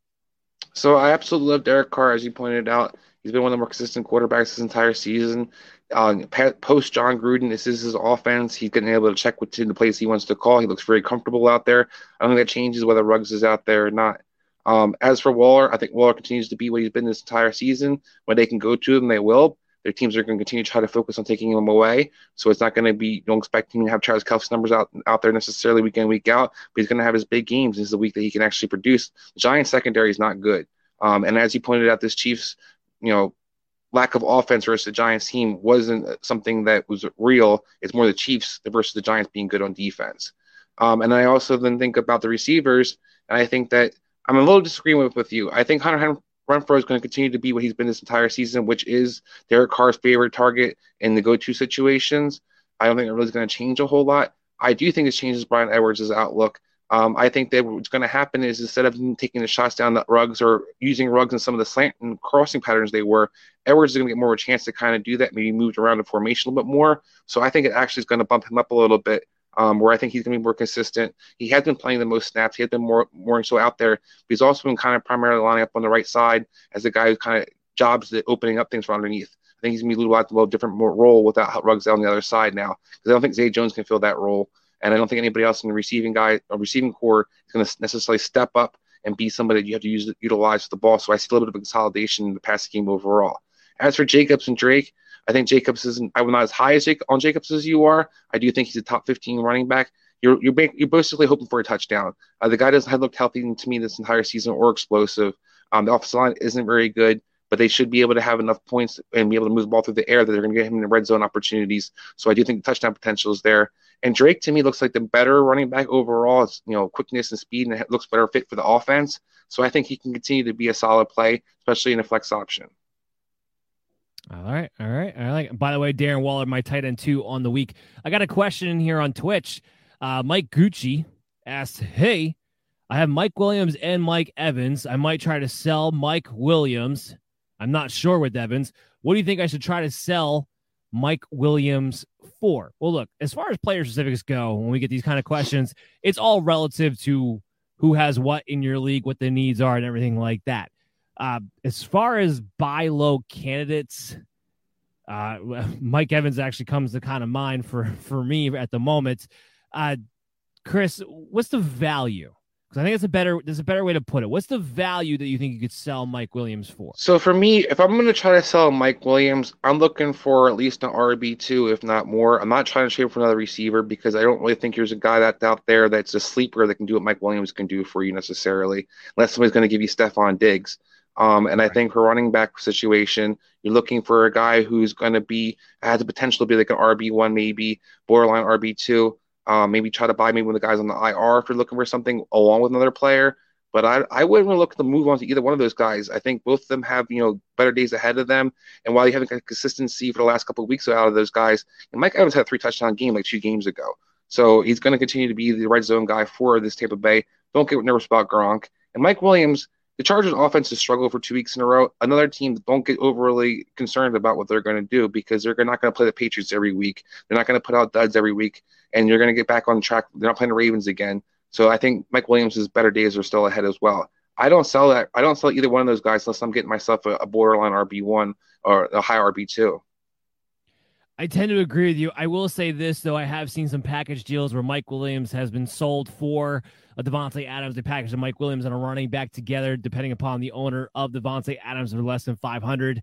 Speaker 3: So I absolutely love Derek Carr, as you pointed out. He's been one of the more consistent quarterbacks this entire season. Um, post Jon Gruden, this is his offense. He's getting able to check which in the plays he wants to call. He looks very comfortable out there. I don't think that changes whether Ruggs is out there or not. Um, as for Waller, I think Waller continues to be what he's been this entire season. When they can go to him, they will. Their teams are going to continue to try to focus on taking him away. So it's not going to be, don't expect him to have Travis Kelce numbers out out there necessarily week in, week out, but he's going to have his big games. This is the week that he can actually produce. The Giants secondary is not good. Um, and as you pointed out, this Chiefs, you know, lack of offense versus the Giants team wasn't something that was real. It's more the Chiefs versus the Giants being good on defense. Um, and I also then think about the receivers, and I think that I'm a little disagreeing with, with you. I think Hunter Renfrow is going to continue to be what he's been this entire season, which is Derek Carr's favorite target in the go-to situations. I don't think it really is going to change a whole lot. I do think this changes Bryan Edwards' outlook. Um, I think that what's going to happen is instead of taking the shots down the Ruggs or using Ruggs in some of the slant and crossing patterns they were, Edwards is going to get more of a chance to kind of do that, maybe moved around the formation a little bit more. So I think it actually is going to bump him up a little bit, um, where I think he's going to be more consistent. He has been playing the most snaps. He has been more more so out there, but he's also been kind of primarily lining up on the right side as a guy who kind of jobs the opening up things from underneath. I think he's going to be a little, a little different role without Ruggs on the other side now because I don't think Zay Jones can fill that role. And I don't think anybody else in the receiving guy or receiving corps is going to necessarily step up and be somebody that you have to use utilize the ball. So I see a little bit of consolidation in the passing game overall. As for Jacobs and Drake, I think Jacobs isn't. I'm not as high as Jake, on Jacobs as you are. I do think he's a top 15 running back. You're you're, you're basically hoping for a touchdown. Uh, the guy doesn't have looked healthy to me this entire season or explosive. Um, the offensive line isn't very good but they should be able to have enough points and be able to move the ball through the air that they're going to get him in the red zone opportunities. So I do think the touchdown potential is there. And Drake to me looks like the better running back overall. It's you know quickness and speed, and it looks better fit for the offense. So I think he can continue to be a solid play, especially in a flex option.
Speaker 2: All right, all right, I like. By the way, Darren Waller, my tight end two on the week. I got a question here on Twitch. Uh, Mike Gucci asked, "Hey, I have Mike Williams and Mike Evans. I might try to sell Mike Williams I'm not sure with Evans. What do you think I should try to sell Mike Williams for? Well, look, as far as player specifics go, when we get these kind of questions, it's all relative to who has what in your league, what the needs are, and everything like that. Uh, as far as buy low candidates, uh, Mike Evans actually comes to kind of mind for for me at the moment. Uh, Chris, what's the value? Because I think it's a better there's a better way to put it. What's the value that you think you could sell Mike Williams for?
Speaker 3: So for me, if I'm going to try to sell Mike Williams, I'm looking for at least an RB two, if not more. I'm not trying to trade for another receiver because I don't really think there's a guy that's out there that's a sleeper that can do what Mike Williams can do for you necessarily, unless somebody's going to give you Stefon Diggs. Um, and I think for running back situation, you're looking for a guy who's going to be has the potential to be like an RB one, maybe borderline RB two. Um, maybe try to buy maybe one of the guys on the IR if you're looking for something along with another player. But I, I wouldn't really look to move on to either one of those guys. I think both of them have you know better days ahead of them. And while you haven't got consistency for the last couple of weeks out of those guys, and Mike Evans had a three touchdown game like two games ago, so he's going to continue to be the red zone guy for this Tampa Bay. Don't get nervous about Gronk and Mike Williams the Chargers offense has struggled for two weeks in a row. Another team don't get overly concerned about what they're going to do because they're not going to play the Patriots every week. They're not going to put out duds every week, and you're going to get back on track. They're not playing the Ravens again. So I think Mike Williams' better days are still ahead as well. I don't sell that. I don't sell either one of those guys unless I'm getting myself a, a borderline RB one or a high RB two.
Speaker 2: I tend to agree with you. I will say this though: I have seen some package deals where Mike Williams has been sold for a Davante Adams. They package Mike Williams and a running back together, depending upon the owner of Davante Adams, for less than five hundred.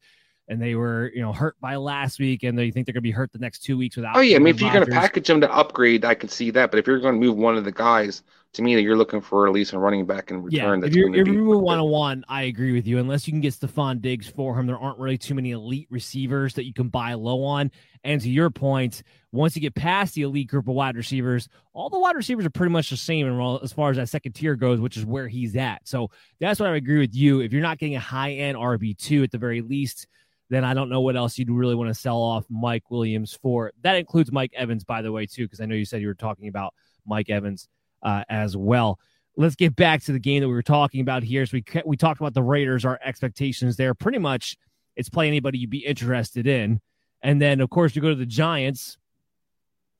Speaker 2: And they were, you know, hurt by last week, and they think they're going to be hurt the next two weeks without.
Speaker 3: Oh yeah, I mean, if you're going to package them to upgrade, I could see that. But if you're going to move one of the guys, to me, that you're looking for at least a running back in return.
Speaker 2: Yeah, if you're, if you're moving one on one, I agree with you. Unless you can get Stefon Diggs for him, there aren't really too many elite receivers that you can buy low on. And to your point, once you get past the elite group of wide receivers, all the wide receivers are pretty much the same as far as that second tier goes, which is where he's at. So that's what I agree with you. If you're not getting a high end RB2 at the very least, then I don't know what else you'd really want to sell off Mike Williams for. That includes Mike Evans, by the way, too, because I know you said you were talking about Mike Evans uh, as well. Let's get back to the game that we were talking about here. So we we talked about the Raiders, our expectations there. Pretty much, it's play anybody you'd be interested in. And then, of course, you go to the Giants.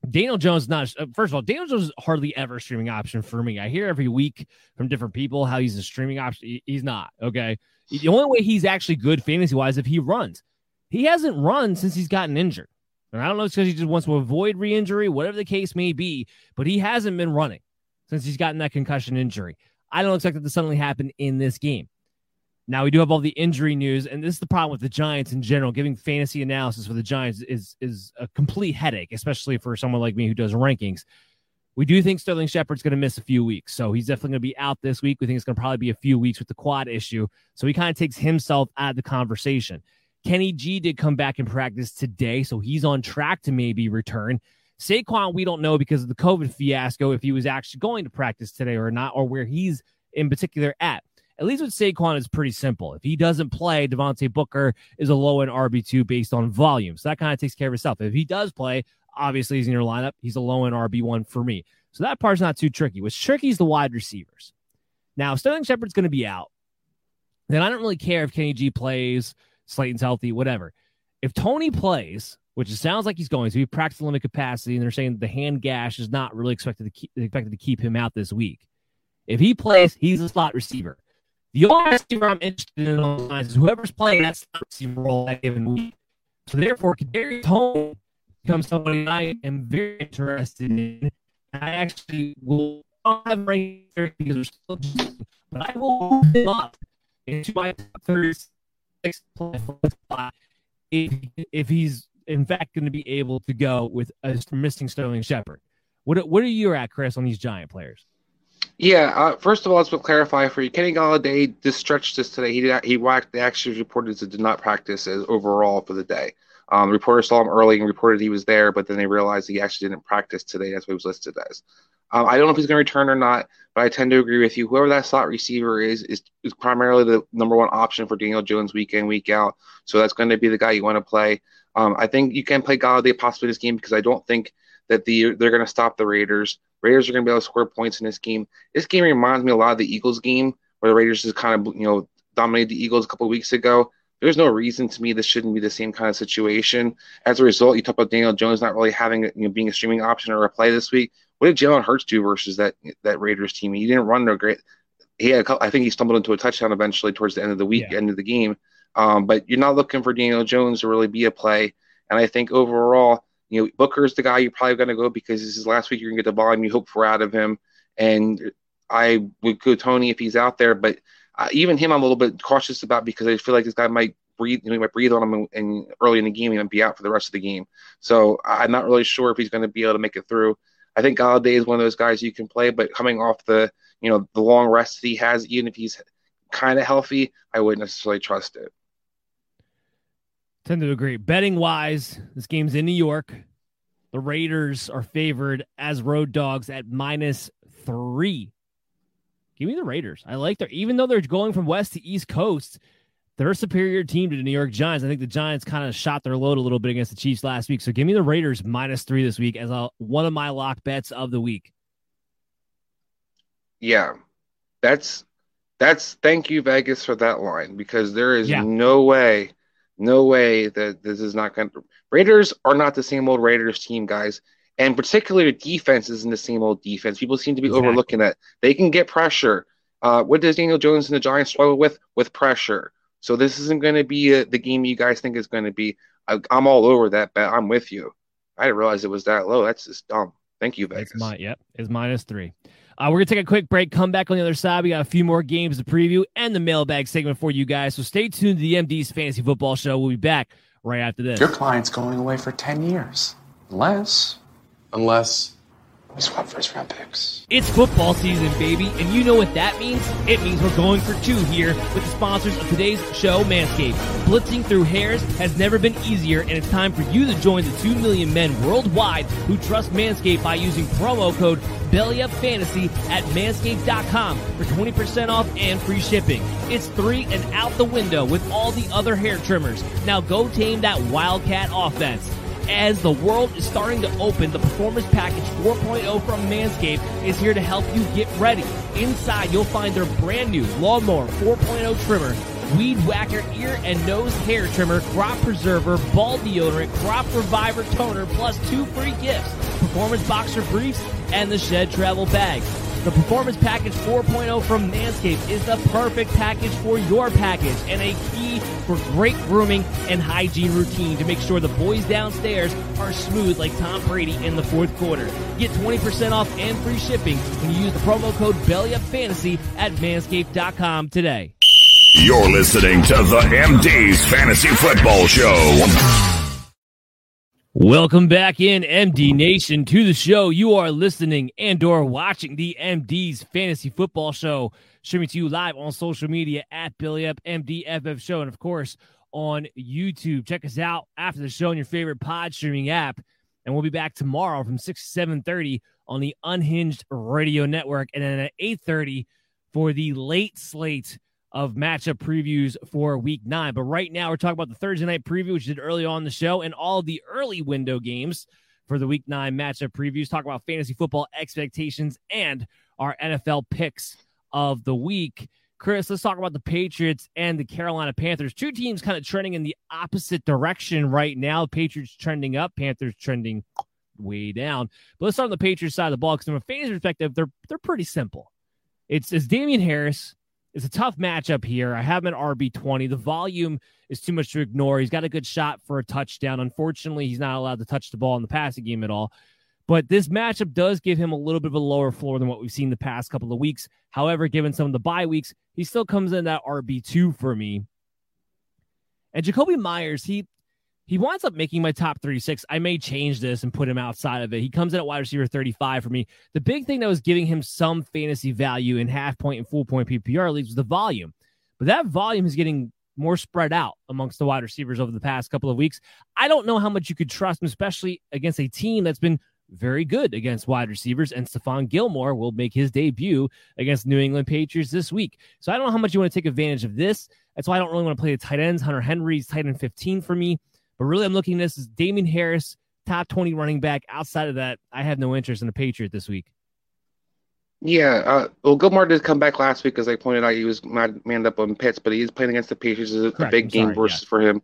Speaker 2: Daniel Jones, not uh, first of all, Daniel Jones is hardly ever a streaming option for me. I hear every week from different people how he's a streaming option. He's not. Okay. The only way he's actually good fantasy wise if he runs. He hasn't run since he's gotten injured. And I don't know it's because he just wants to avoid re injury, whatever the case may be, but he hasn't been running since he's gotten that concussion injury. I don't expect it to suddenly happen in this game. Now we do have all the injury news, and this is the problem with the Giants in general. Giving fantasy analysis for the Giants is is a complete headache, especially for someone like me who does rankings. We do think Sterling Shepard's going to miss a few weeks, so he's definitely going to be out this week. We think it's going to probably be a few weeks with the quad issue, so he kind of takes himself out of the conversation. Kenny G did come back in practice today, so he's on track to maybe return. Saquon, we don't know because of the COVID fiasco if he was actually going to practice today or not, or where he's in particular at at least with Saquon, it's pretty simple. If he doesn't play, Devontae Booker is a low end RB2 based on volume. So that kind of takes care of itself. If he does play, obviously he's in your lineup. He's a low end RB1 for me. So that part's not too tricky. What's tricky is the wide receivers. Now, Sterling Shepard's going to be out. Then I don't really care if Kenny G plays, Slayton's healthy, whatever. If Toney plays, which it sounds like he's going to, he practiced limit capacity, and they're saying the hand gash is not really expected to keep, expected to keep him out this week. If he plays, he's a slot receiver. The only receiver I'm interested in on the lines is whoever's playing that slot receiver role that given week. So therefore, Kadarius Toney becomes somebody I am very interested in. I actually will not have ranked because we're still, just but I will move him up into my top 36 spot if, if he's in fact going to be able to go with a missing Sterling Shepard. What what are you at, Chris, on these giant players?
Speaker 3: Yeah, uh, first of all, let's clarify for you. Kenny Golladay just stretched this today. He did, he whacked the actually reported that did not practice as overall for the day. Um, reporters saw him early and reported he was there, but then they realized he actually didn't practice today. That's what he was listed as. Um, I don't know if he's going to return or not, but I tend to agree with you. Whoever that slot receiver is, is is primarily the number one option for Daniel Jones week in week out. So that's going to be the guy you want to play. Um, I think you can play Golladay possibly this game because I don't think that the they're going to stop the Raiders. Raiders are going to be able to score points in this game. This game reminds me a lot of the Eagles game where the Raiders just kind of you know dominated the Eagles a couple weeks ago. there's no reason to me this shouldn't be the same kind of situation. As a result, you talk about Daniel Jones not really having you know being a streaming option or a play this week. What did Jalen Hurts do versus that that Raiders team? He didn't run no great. He had, couple, I think he stumbled into a touchdown eventually towards the end of the week, yeah. end of the game. Um, but you're not looking for Daniel Jones to really be a play. And I think overall, you know, Booker's the guy you're probably going to go because this is last week. You're going to get the volume you hope for out of him. And I would go Toney if he's out there, but uh, even him, I'm a little bit cautious about because I feel like this guy might breathe, he might breathe on him and, and early in the game, might be out for the rest of the game. So I'm not really sure if he's going to be able to make it through. I think Golladay is one of those guys you can play, but coming off the, you know, the long rest that he has, even if he's kind of healthy, I wouldn't necessarily trust it.
Speaker 2: Tend to agree. Betting wise, this game's in New York. The Raiders are favored as road dogs at minus three. Give me the Raiders. I like their, even though they're going from west to east coast, they're a superior team to the New York Giants. I think the Giants kind of shot their load a little bit against the Chiefs last week. So give me the Raiders minus three this week as a, one of my lock bets of the week.
Speaker 3: Yeah, that's that's thank you Vegas for that line because there is yeah. no way, no way that this is not going to. Raiders are not the same old Raiders team, guys and particularly the defense isn't the same old defense. People seem to be exactly. overlooking that. They can get pressure. Uh, what does Daniel Jones and the Giants struggle with? With pressure. So this isn't going to be a, the game you guys think is going to be. I, am all over that bet. I'm with you. I didn't realize it was that low. That's just dumb. Thank you, Vegas.
Speaker 2: It's my, yep, it's minus three. Uh, we're going to take a quick break, come back on the other side. We got a few more games to preview and the mailbag segment for you guys. So stay tuned to the MD's Fantasy Football Show. We'll be back right after this.
Speaker 9: Your client's going away for 10 years. Unless unless we swap first round picks.
Speaker 2: It's football season, baby, and you know what that means? It means we're going for two here with the sponsors of today's show, Manscaped. Blitzing through hairs has never been easier, and it's time for you to join the 2 million men worldwide who trust Manscaped by using promo code BellyUpFantasy at manscaped.com for 20% off and free shipping. It's three and out the window with all the other hair trimmers. Now go tame that Wildcat offense as the world is starting to open, the Performance Package 4.0 from Manscaped is here to help you get ready. Inside, you'll find their brand new Lawnmower 4.0 trimmer, Weed Whacker ear and nose hair trimmer, crop preserver, ball deodorant, crop reviver toner, plus two free gifts, performance boxer briefs, and the shed travel bag. The Performance Package 4.0 from Manscaped is the perfect package for your package and a key for great grooming and hygiene routine to make sure the boys downstairs are smooth like Tom Brady in the fourth quarter. Get 20% off and free shipping when you use the promo code BellyUpFantasy at manscaped.com today.
Speaker 1: You're listening to the MD's Fantasy Football Show.
Speaker 2: Welcome back in MD Nation to the show. You are listening and or watching the MD's Fantasy Football Show, streaming to you live on social media at Belly Up MDFF Show, and of course on YouTube. Check us out after the show on your favorite pod streaming app, and we'll be back tomorrow from six to seven thirty on the Unhinged Radio Network, and then at eight thirty for the late slate of matchup previews for week nine. But right now, we're talking about the Thursday night preview, which did early on the show, and all the early window games for the week nine matchup previews. Talk about fantasy football expectations and our NFL picks of the week. Chris, let's talk about the Patriots and the Carolina Panthers. Two teams kind of trending in the opposite direction right now. Patriots trending up, Panthers trending way down. But let's start on the Patriots side of the ball because from a fantasy perspective, they're they're pretty simple. It's it's Damien Harris it's a tough matchup here. I have him at RB20. The volume is too much to ignore. He's got a good shot for a touchdown. Unfortunately, he's not allowed to touch the ball in the passing game at all. But this matchup does give him a little bit of a lower floor than what we've seen the past couple of weeks. However, given some of the bye weeks, he still comes in that RB2 for me. And Jakobi Meyers, he he winds up making my top 36. I may change this and put him outside of it. He comes in at wide receiver 35 for me. The big thing that was giving him some fantasy value in half point and full point PPR leagues was the volume. But that volume is getting more spread out amongst the wide receivers over the past couple of weeks. I don't know how much you could trust him, especially against a team that's been very good against wide receivers. And Stephon Gilmore will make his debut against New England Patriots this week. So I don't know how much you want to take advantage of this. That's why I don't really want to play the tight ends. Hunter Henry's tight end 15 for me. But really, I'm looking at this as Damien Harris, top 20 running back. Outside of that, I have no interest in the Patriot this week.
Speaker 3: Yeah, uh, well, Gilmore did come back last week, as I pointed out. He was manned up on Pitts, but he is playing against the Patriots. It's a big
Speaker 2: I'm
Speaker 3: game
Speaker 2: sorry,
Speaker 3: versus
Speaker 2: yeah.
Speaker 3: for him.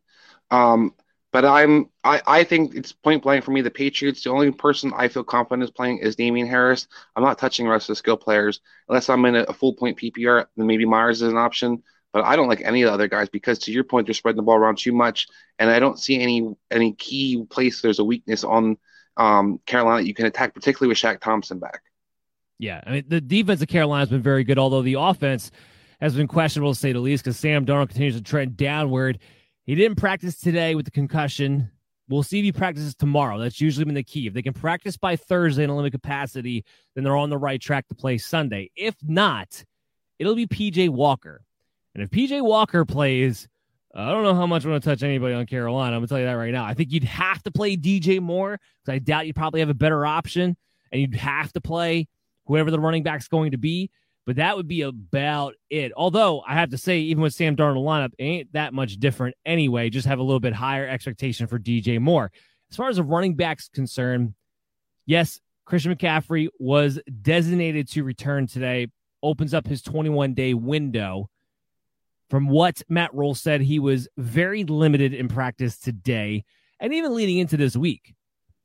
Speaker 3: Um, but I'm I, I think it's point blank for me. The Patriots, the only person I feel confident is playing is Damien Harris. I'm not touching the rest of the skill players unless I'm in a, a full point PPR. Then maybe Meyers is an option. But I don't like any of the other guys because, to your point, they're spreading the ball around too much, and I don't see any any key place there's a weakness on um, Carolina that you can attack, particularly with Shaq Thompson back.
Speaker 2: Yeah, I mean the defense of Carolina has been very good, although the offense has been questionable to say the least. Because Sam Darnold continues to trend downward. He didn't practice today with the concussion. We'll see if he practices tomorrow. That's usually been the key. If they can practice by Thursday in a limited capacity, then they're on the right track to play Sunday. If not, it'll be PJ Walker. And if PJ Walker plays, I don't know how much I want to touch anybody on Carolina. I'm gonna tell you that right now. I think you'd have to play DJ Moore because I doubt you probably have a better option, and you'd have to play whoever the running back's going to be. But that would be about it. Although I have to say, even with Sam Darnold lineup, ain't that much different anyway. Just have a little bit higher expectation for DJ Moore. As far as the running back's concerned, yes, Christian McCaffrey was designated to return today. Opens up his 21 day window. From what Matt Rhule said, he was very limited in practice today and even leading into this week.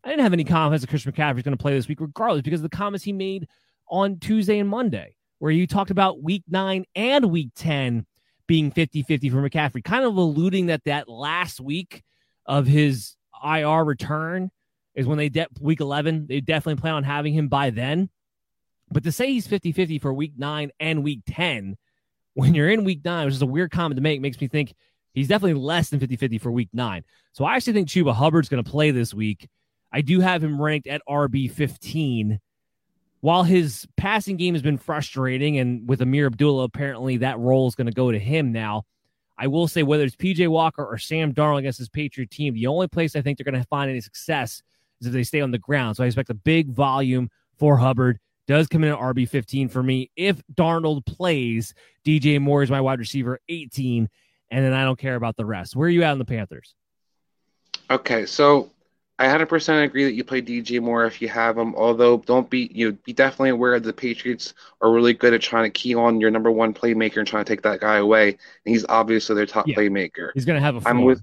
Speaker 2: I didn't have any confidence that Christian McCaffrey's going to play this week, regardless, because of the comments he made on Tuesday and Monday, where he talked about week nine and week 10 being 50 50 for McCaffrey, kind of alluding that that last week of his IR return is when they, de- week 11, they definitely plan on having him by then. But to say he's 50 50 for week nine and week 10, when you're in week nine, which is a weird comment to make, makes me think he's definitely less than 50 50 for week nine. So I actually think Chuba Hubbard's going to play this week. I do have him ranked at RB 15. While his passing game has been frustrating, and with Ameer Abdullah, apparently that role is going to go to him now. I will say, whether it's PJ Walker or Sam Darnold against his Patriot team, the only place I think they're going to find any success is if they stay on the ground. So I expect a big volume for Hubbard. Does come in at RB 15 for me. If Darnold plays, DJ Moore is my wide receiver 18, and then I don't care about the rest. Where are you at in the Panthers?
Speaker 3: Okay, so I 100% agree that you play DJ Moore if you have him. Although, don't be you know, be definitely aware that the Patriots are really good at trying to key on your number one playmaker and trying to take that guy away. And he's obviously their top
Speaker 2: Yeah.
Speaker 3: playmaker.
Speaker 2: He's going to have a.
Speaker 3: I'm with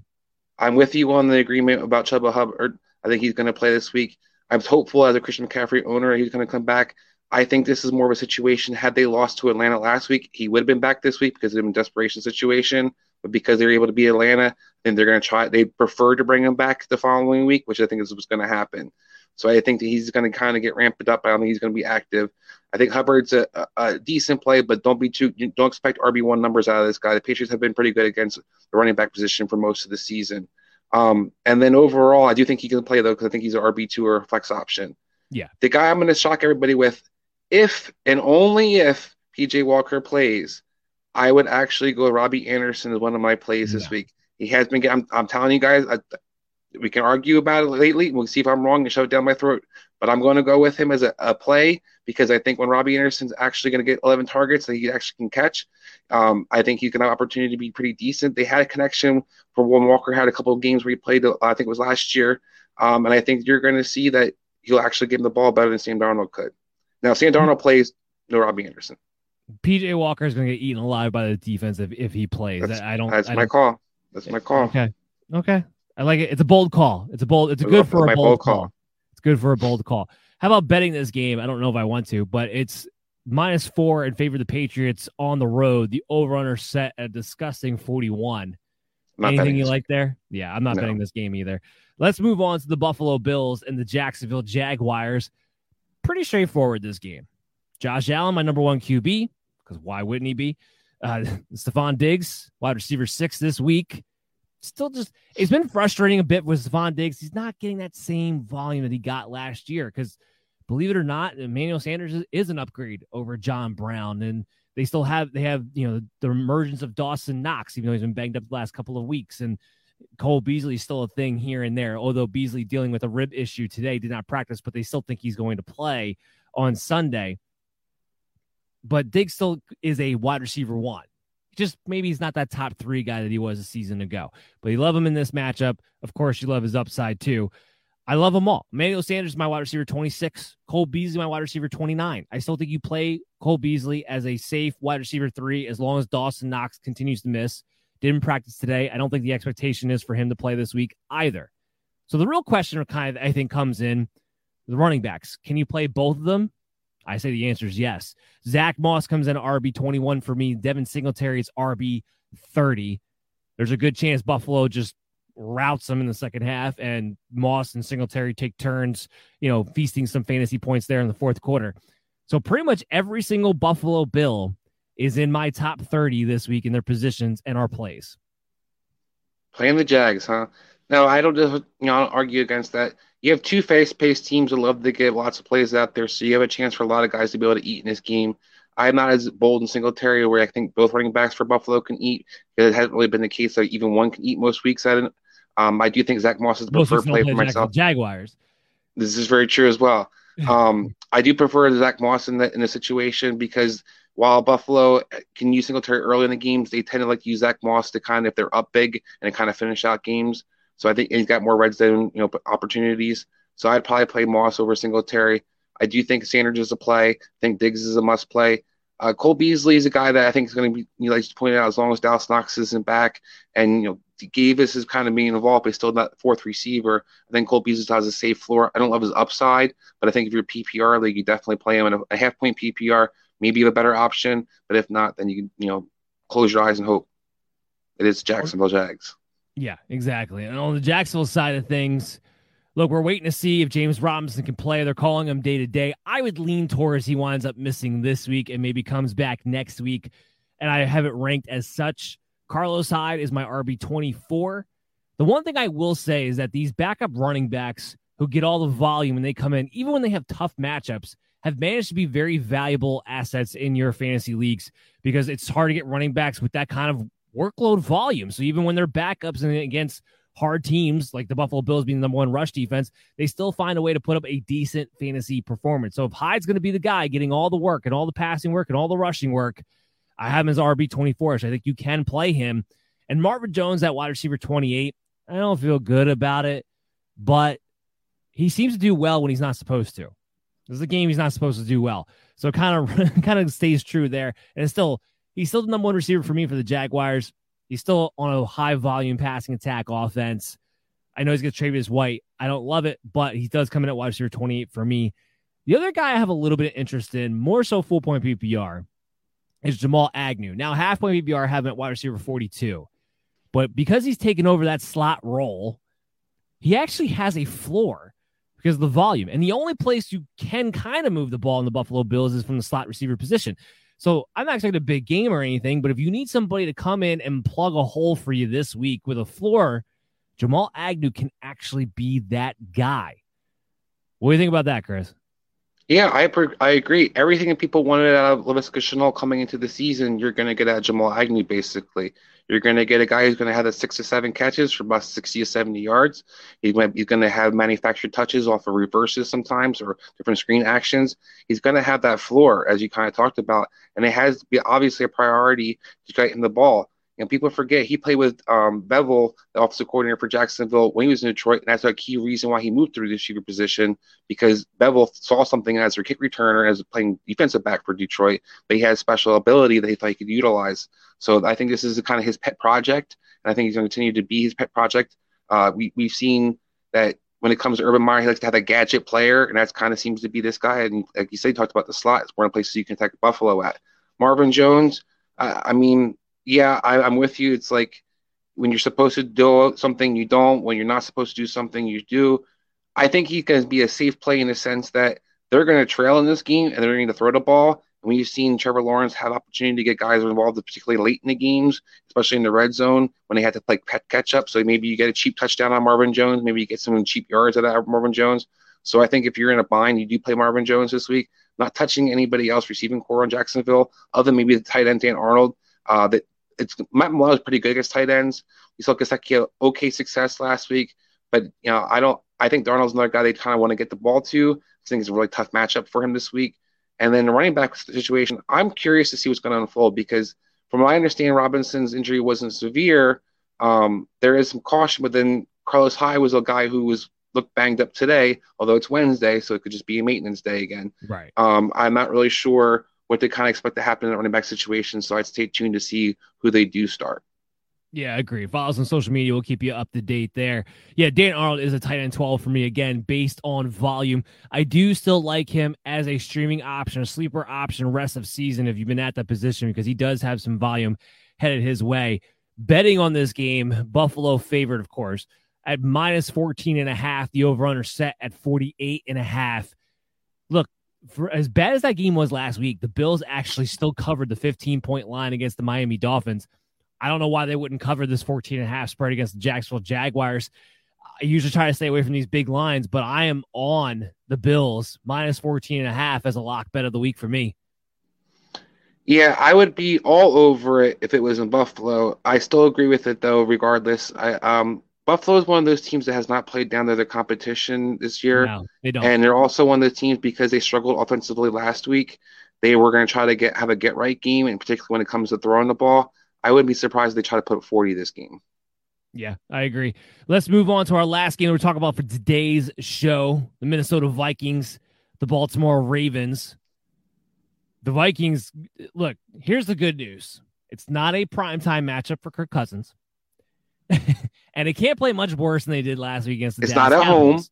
Speaker 3: I'm with you on the agreement about Chuba Hubbard. I think he's going to play this week. I'm hopeful as a Christian McCaffrey owner he's going to come back. I think this is more of a situation. Had they lost to Atlanta last week, he would have been back this week because of a desperation situation. But because they're able to beat Atlanta, then they're going to try. They prefer to bring him back the following week, which I think is what's going to happen. So I think that he's going to kind of get ramped up. I don't think he's going to be active. I think Hubbard's a, a, a decent play, but don't be too. Don't expect RB one numbers out of this guy. The Patriots have been pretty good against the running back position for most of the season. Um, and then overall, I do think he can play though because I think he's an RB two or a flex option.
Speaker 2: Yeah.
Speaker 3: The guy I'm going to shock everybody with, if and only if PJ Walker plays, I would actually go Robbie Anderson as one of my plays this week. He has been. I'm, I'm telling you guys, I, we can argue about it lately. We'll see if I'm wrong and shove it down my throat. But I'm going to go with him as a, a play because I think when Robbie Anderson's actually going to get 11 targets that he actually can catch, um, I think he's going to have opportunity to be pretty decent. They had a connection for when Walker had a couple of games where he played. I think it was last year, um, and I think you're going to see that he'll actually give him the ball better than Sam Darnold could. Now, Darnold plays, no Robbie Anderson.
Speaker 2: PJ Walker is going to get eaten alive by the defense if, if he plays.
Speaker 3: That's,
Speaker 2: I don't.
Speaker 3: That's
Speaker 2: I
Speaker 3: my
Speaker 2: don't-
Speaker 3: call. That's my call.
Speaker 2: Okay. Okay. I like it. It's a bold call. It's a bold. It's a good for a bold,
Speaker 3: bold
Speaker 2: call.
Speaker 3: call.
Speaker 2: It's good for a bold call. How about betting this game? I don't know if I want to, but it's minus four in favor of the Patriots on the road. The over/under set at a disgusting forty-one.
Speaker 3: Not
Speaker 2: Anything you like there? Yeah, I'm not
Speaker 3: No.
Speaker 2: betting this game either. Let's move on to the Buffalo Bills and the Jacksonville Jaguars. Pretty straightforward this game. Josh Allen, my number one QB, because why wouldn't he be? Uh, Stefon Diggs, wide receiver six this week. Still just, it's been frustrating a bit with Stefon Diggs. He's not getting that same volume that he got last year because, believe it or not, Emmanuel Sanders is, is an upgrade over John Brown. And they still have, they have, you know, the emergence of Dawson Knox, even though he's been banged up the last couple of weeks. And Cole Beasley is still a thing here and there, although Beasley dealing with a rib issue today did not practice, but they still think he's going to play on Sunday. But Diggs still is a wide receiver one. Just maybe he's not that top three guy that he was a season ago, but you love him in this matchup. Of course, you love his upside too. I love them all. Manuel Sanders my wide receiver 26. Cole Beasley, my wide receiver 29. I still think you play Cole Beasley as a safe wide receiver three as long as Dawson Knox continues to miss. Didn't practice today. I don't think the expectation is for him to play this week either. So the real question kind of I think comes in the running backs. Can you play both of them? I say the answer is yes. Zach Moss comes in RB 21 for me. Devin Singletary is RB 30. There's a good chance Buffalo just routes them in the second half, and Moss and Singletary take turns, you know, feasting some fantasy points there in the fourth quarter. So pretty much every single Buffalo Bill is in my top 30 this week in their positions and our plays.
Speaker 3: Playing the Jags, huh? No, I don't you know argue against that. You have two fast-paced teams that love to get lots of plays out there, so you have a chance for a lot of guys to be able to eat in this game. I'm not as bold in Singletary, where I think both running backs for Buffalo can eat. It hasn't really been the case that even one can eat most weeks. I didn't, um, I do think Zach Moss is the preferred play for myself.
Speaker 2: Jaguars.
Speaker 3: This is very true as well. Um, I do prefer Zach Moss in the in the situation because while Buffalo can use Singletary early in the games, they tend to like to use Zach Moss to kind of if they're up big and kind of finish out games. So I think he's got more red zone you know opportunities. So I'd probably play Moss over Singletary. I do think Sanders is a play. I think Diggs is a must play. Uh, Cole Beasley is a guy that I think is going to be, you know, like you pointed out, as long as Dawson Knox isn't back, and you know, Gavis is kind of being involved, but he's still not fourth receiver. I think Cole Beasley has a safe floor. I don't love his upside, but I think if you're PPR league, you definitely play him in a, a half point PPR, maybe a better option. But if not, then you can, you know, close your eyes and hope. It is Jacksonville Jags.
Speaker 2: Yeah, exactly. And on the Jacksonville side of things, look, we're waiting to see if James Robinson can play. They're calling him day to day. I would lean towards he winds up missing this week and maybe comes back next week. And I have it ranked as such. Carlos Hyde is my RB 24. The one thing I will say is that these backup running backs who get all the volume and they come in, even when they have tough matchups, have managed to be very valuable assets in your fantasy leagues because it's hard to get running backs with that kind of workload volume. So even when they're backups and against hard teams like the Buffalo Bills being the number one rush defense, they still find a way to put up a decent fantasy performance. So if Hyde's going to be the guy getting all the work and all the passing work and all the rushing work, I have him as RB 24. So I think you can play him. And Marvin Jones that wide receiver 28, I don't feel good about it, but he seems to do well when he's not supposed to. This is a game he's not supposed to do well. So kind of kind of stays true there. And it's still he's still the number one receiver for me for the Jaguars. He's still on a high volume passing attack offense. I know he's to trade his White. I don't love it, but he does come in at wide receiver 28 for me. The other guy I have a little bit of interest in, more so full point PPR, is Jamal Agnew. Now, half point PPR have him at wide receiver 42. But because he's taken over that slot role, he actually has a floor because of the volume. And the only place you can kind of move the ball in the Buffalo Bills is from the slot receiver position. So I'm not expecting a big game or anything, but if you need somebody to come in and plug a hole for you this week with a floor, Jamal Agnew can actually be that guy. What do you think about that, Chris?
Speaker 3: Yeah, I I agree. Everything that people wanted out of Laviska Shenault coming into the season, you're going to get of Jamal Agnew, basically. You're going to get a guy who's going to have the six to seven catches for about 60 to 70 yards. He's going, he's going to have manufactured touches off of reverses sometimes or different screen actions. He's going to have that floor, as you kind of talked about, and it has to be obviously a priority to get the ball. And people forget he played with um, Bevell, the offensive coordinator for Jacksonville, when he was in Detroit, and that's a key reason why he moved through the receiver position because Bevell saw something as a kick returner, as playing defensive back for Detroit, but he had special ability that he thought he could utilize. So I think this is kind of his pet project, and I think he's going to continue to be his pet project. Uh, we we've seen that when it comes to Urban Meyer, he likes to have a gadget player, and that kind of seems to be this guy. And like you said, he talked about the slot. It's one of the places you can attack Buffalo at. Marvin Jones, I mean, yeah, I, I'm with you. It's like when you're supposed to do something, you don't. When you're not supposed to do something, you do. I think he can be a safe play in the sense that they're going to trail in this game and they're going to throw the ball. And we've seen Trevor Lawrence have opportunity to get guys involved, particularly late in the games, especially in the red zone when they had to play catch up. So maybe you get a cheap touchdown on Marvin Jones. Maybe you get some cheap yards out of Marvin Jones. So I think if you're in a bind, you do play Marvin Jones this week. Not touching anybody else receiving corps on Jacksonville, other than maybe the tight end Dan Arnold. Uh, that it's Matt Milano is pretty good against tight ends. We saw Gesicki had okay success last week, but you know I don't. I think Darnold's another guy they kind of want to get the ball to. I think it's a really tough matchup for him this week. And then the running back situation, I'm curious to see what's going to unfold because, from what I understand, Robinson's injury wasn't severe. Um, there is some caution, but then Carlos Hyde was a guy who was looked banged up today, although it's Wednesday, so it could just be a maintenance day again.
Speaker 2: Right.
Speaker 3: Um, I'm not really sure what they kind of expect to happen in a running back situation, so I'd stay tuned to see who they do start.
Speaker 2: Yeah, I agree. Follow us on social media. We'll keep you up to date there. Yeah, Dan Arnold is a tight end 12 for me again, based on volume. I do still like him as a streaming option, a sleeper option rest of season if you've been at that position because he does have some volume headed his way. Betting on this game, Buffalo favored, of course, at minus 14 and a half. The over under set at 48 and a half. Look, for as bad as that game was last week, the Bills actually still covered the 15 point line against the Miami Dolphins. I don't know why they wouldn't cover this 14 and a half spread against the Jacksonville Jaguars. I usually try to stay away from these big lines, but I am on the Bills minus 14 and a half as a lock bet of the week for me.
Speaker 3: Yeah, I would be all over it if it was in Buffalo. I still agree with it though, regardless. I um Buffalo is one of those teams that has not played down to their competition this year.
Speaker 2: No, they don't.
Speaker 3: And they're also one of the teams because they struggled offensively last week. They were going to try to get have a get right game, and particularly when it comes to throwing the ball. I wouldn't be surprised if they try to put 40 this game.
Speaker 2: Yeah, I agree. Let's move on to our last game we're talking about for today's show the Minnesota Vikings, the Baltimore Ravens. The Vikings, look, here's the good news it's not a primetime matchup for Kirk Cousins. and they can't play much worse than they did last week against the
Speaker 3: It's
Speaker 2: Dallas
Speaker 3: not at
Speaker 2: Cowboys.
Speaker 3: home.
Speaker 2: It's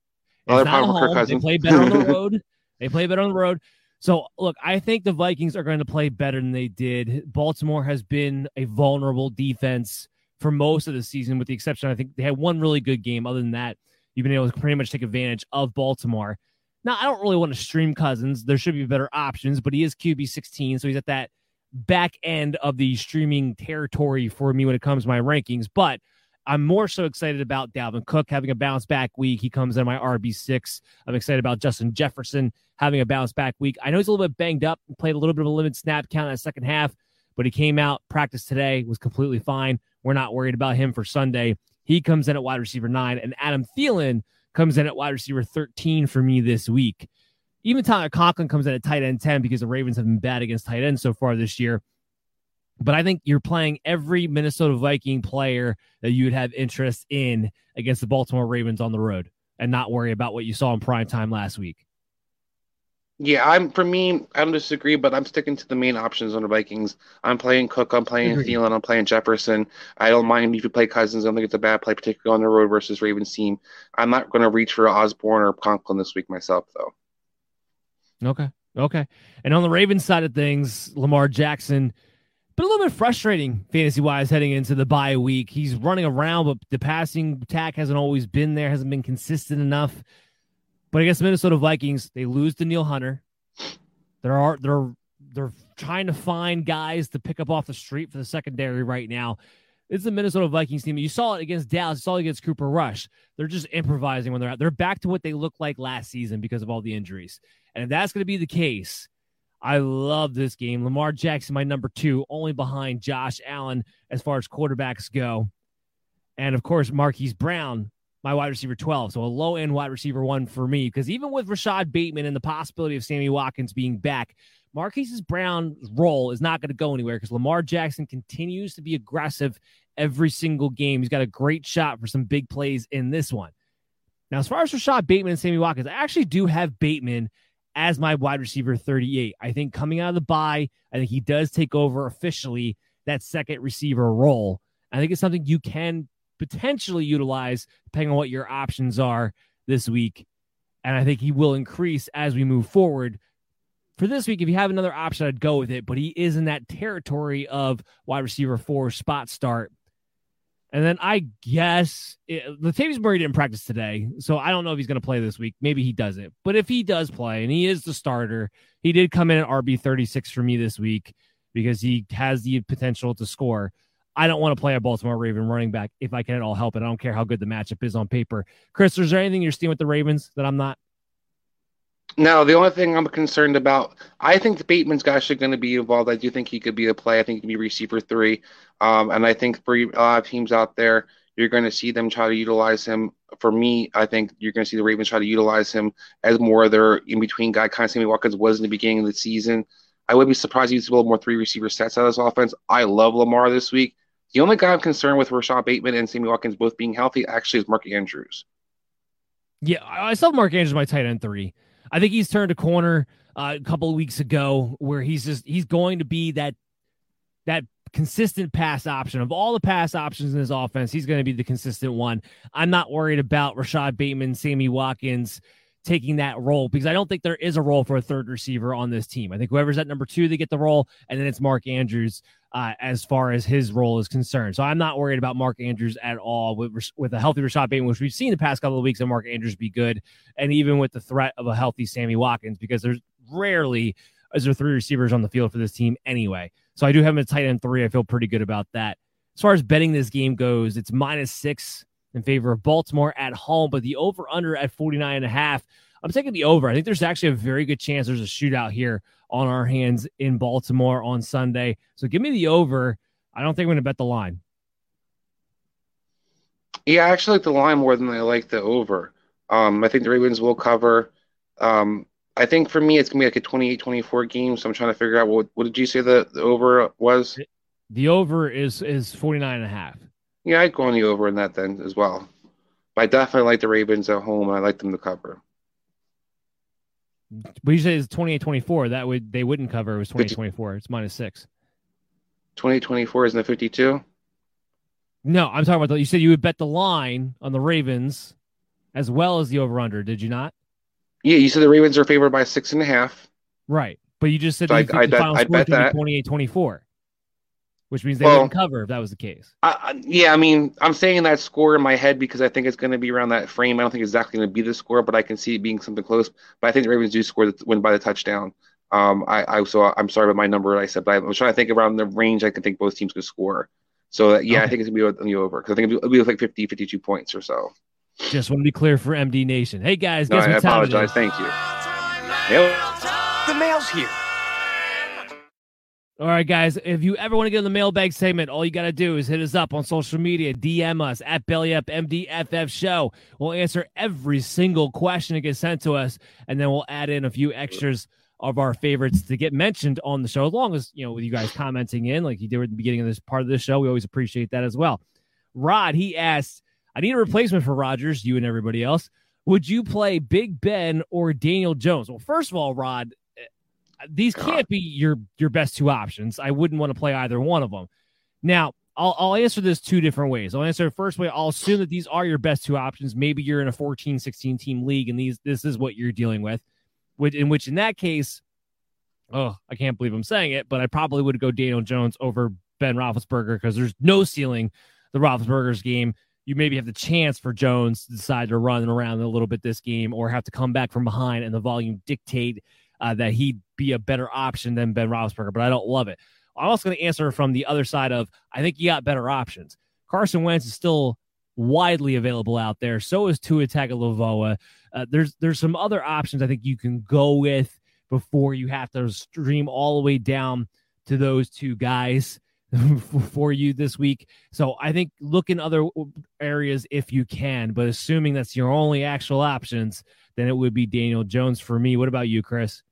Speaker 3: Another
Speaker 2: not at home. They play better on the road. They play better on the road. So, look, I think the Vikings are going to play better than they did. Baltimore has been a vulnerable defense for most of the season, with the exception, I think they had one really good game. Other than that, you've been able to pretty much take advantage of Baltimore. Now, I don't really want to stream Cousins. There should be better options, but he is QB 16, so he's at that back end of the streaming territory for me when it comes to my rankings. But I'm more so excited about Dalvin Cook having a bounce back week. He comes in my RB6. I'm excited about Justin Jefferson having a bounce back week. I know he's a little bit banged up and played a little bit of a limited snap count in the second half, but he came out, practiced today, was completely fine. We're not worried about him for Sunday. He comes in at wide receiver nine, and Adam Thielen comes in at wide receiver 13 for me this week. Even Tyler Conklin comes in at tight end 10 because the Ravens have been bad against tight ends so far this year. But I think you're playing every Minnesota Viking player that you would have interest in against the Baltimore Ravens on the road and not worry about what you saw in prime time last week.
Speaker 3: Yeah, I'm for me, I don't disagree, but I'm sticking to the main options on the Vikings. I'm playing Cook, I'm playing
Speaker 2: Agreed.
Speaker 3: Thielen, I'm playing Jefferson. I don't mind if you play Cousins. I don't think it's a bad play, particularly on the road versus Ravens team. I'm not going to reach for Osborn or Conklin this week myself, though.
Speaker 2: Okay. Okay. And on the Ravens side of things, Lamar Jackson, been a little bit frustrating fantasy wise heading into the bye week. He's running around, but the passing attack hasn't always been there, hasn't been consistent enough. But I guess the Minnesota Vikings, they lose Danielle Hunter. There are they're they're trying to find guys to pick up off the street for the secondary right now. It's the Minnesota Vikings team. You saw it against Dallas. You saw it against Cooper Rush. They're just improvising when they're out. They're back to what they looked like last season because of all the injuries. And if that's going to be the case, I love this game. Lamar Jackson, my number two, only behind Josh Allen as far as quarterbacks go. And of course, Marquise Brown, my wide receiver 12. So a low end wide receiver one for me. Because even with Rashod Bateman and the possibility of Sammy Watkins being back, Marquise Brown's role is not going to go anywhere because Lamar Jackson continues to be aggressive every single game. He's got a great shot for some big plays in this one. Now, as far as Rashod Bateman and Sammy Watkins, I actually do have Bateman as my wide receiver 38. I think coming out of the bye, I think he does take over officially that second receiver role. I think it's something you can potentially utilize depending on what your options are this week. And I think he will increase as we move forward. For this week, if you have another option, I'd go with it, but he is in that territory of wide receiver four spot start. And then I guess it, Latavius Murray didn't practice today, so I don't know if he's going to play this week. Maybe he doesn't. But if he does play and he is the starter, he did come in at RB 36 for me this week because he has the potential to score. I don't want to play a Baltimore Raven running back if I can at all help it. I don't care how good the matchup is on paper. Chris, is there anything you're seeing with the Ravens that I'm not?
Speaker 3: No, the only thing I'm concerned about, I think the Bateman's actually going to be involved. I do think he could be a play. I think he can be receiver three. Um, and I think for a lot of teams out there, you're going to see them try to utilize him. For me, I think you're going to see the Ravens try to utilize him as more of their in between guy, kind of Sammy Watkins was in the beginning of the season. I would be surprised if he's a little more three receiver sets out of this offense. I love Lamar this week. The only guy I'm concerned with Rashod Bateman and Sammy Watkins both being healthy actually is Mark Andrews.
Speaker 2: Yeah, I saw Mark Andrews my tight end three. I think he's turned a corner uh, a couple of weeks ago where he's just he's going to be that that consistent pass option of all the pass options in his offense. He's going to be the consistent one. I'm not worried about Rashod Bateman, Sammy Watkins taking that role because I don't think there is a role for a third receiver on this team. I think whoever's at number two, they get the role, and then it's Mark Andrews uh, as far as his role is concerned. So I'm not worried about Mark Andrews at all with with a healthy Rashod Bateman, which we've seen the past couple of weeks, and Mark Andrews be good, and even with the threat of a healthy Sammy Watkins, because there's rarely is there three receivers on the field for this team anyway. So I do have him at tight end three. I feel pretty good about that. As far as betting this game goes, it's minus six in favor of Baltimore at home, but the over under at 49 and a half. I'm taking the over. I think there's actually a very good chance there's a shootout here on our hands in Baltimore on Sunday. So give me the over. I don't think I'm going to bet the line.
Speaker 3: Yeah, I actually like the line more than I like the over. Um, I think the Ravens will cover. Um, I think for me, it's going to be like a 28-24 game. So I'm trying to figure out what, what did you say the, the over was?
Speaker 2: The over is is 49 and a half.
Speaker 3: Yeah, I'd go on the over in that then as well. But I definitely like the Ravens at home, I like them to cover.
Speaker 2: But you say it's 28 24. That would they wouldn't cover. It was 28 24. It's minus six.
Speaker 3: 28 24 isn't it 52?
Speaker 2: No, I'm talking about the, you said you would bet the line on the Ravens as well as the over under, did you not?
Speaker 3: Yeah, you said the Ravens are favored by six and a half.
Speaker 2: Right. But you just said
Speaker 3: So I- I bet- I bet that.
Speaker 2: 28 24, which means they
Speaker 3: Well-
Speaker 2: wouldn't cover if that was the case.
Speaker 3: I, I- yeah, I mean, I'm saying that score in my head because I think it's going to be around that frame. I don't think it's exactly going to be the score, but I can see it being something close. But I think the Ravens do score the win by the touchdown. Um, I, I so I'm sorry about my number I said, but I was trying to think around the range I can think both teams could score. So yeah, I think it's gonna be on the over because I think it'll be, it'll be like 50, 52 points or so.
Speaker 2: Just want to be clear for MD Nation. Hey guys,
Speaker 3: No,
Speaker 2: guess
Speaker 3: I
Speaker 2: time it
Speaker 3: apologize.
Speaker 2: is?
Speaker 3: Thank you. Yep.
Speaker 10: The mail's here.
Speaker 2: All right, guys. If you ever want to get in the mailbag segment, all you got to do is hit us up on social media, DM us at BellyUpMDFF Show. We'll answer every single question that gets sent to us, and then we'll add in a few extras of our favorites to get mentioned on the show. As long as you know, with you guys commenting in, like you did at the beginning of this part of the show, we always appreciate that as well. Rod, he asked, "I need a replacement for Rodgers, you and everybody else. Would you play Big Ben or Daniel Jones?" Well, first of all, Rod, these can't be your your best two options. I wouldn't want to play either one of them. Now, I'll I'll answer this two different ways. I'll answer the first way. I'll assume that these are your best two options. Maybe you're in a 14, 16 team league and these this is what you're dealing with. Which in which in that case, oh, I can't believe I'm saying it, but I probably would go Daniel Jones over Ben Roethlisberger because there's no ceiling the Roethlisberger's game. You maybe have the chance for Jones to decide to run around a little bit this game or have to come back from behind and the volume dictate uh, that he'd be a better option than Ben Roethlisberger, but I don't love it. I'm also going to answer from the other side of I think you got better options. Carson Wentz is still widely available out there. So is Tua Tagovailoa. Uh, there's there's some other options I think you can go with before you have to stream all the way down to those two guys for you this week. So I think look in other areas if you can, but assuming that's your only actual options, then it would be Daniel Jones for me. What about you, Chris?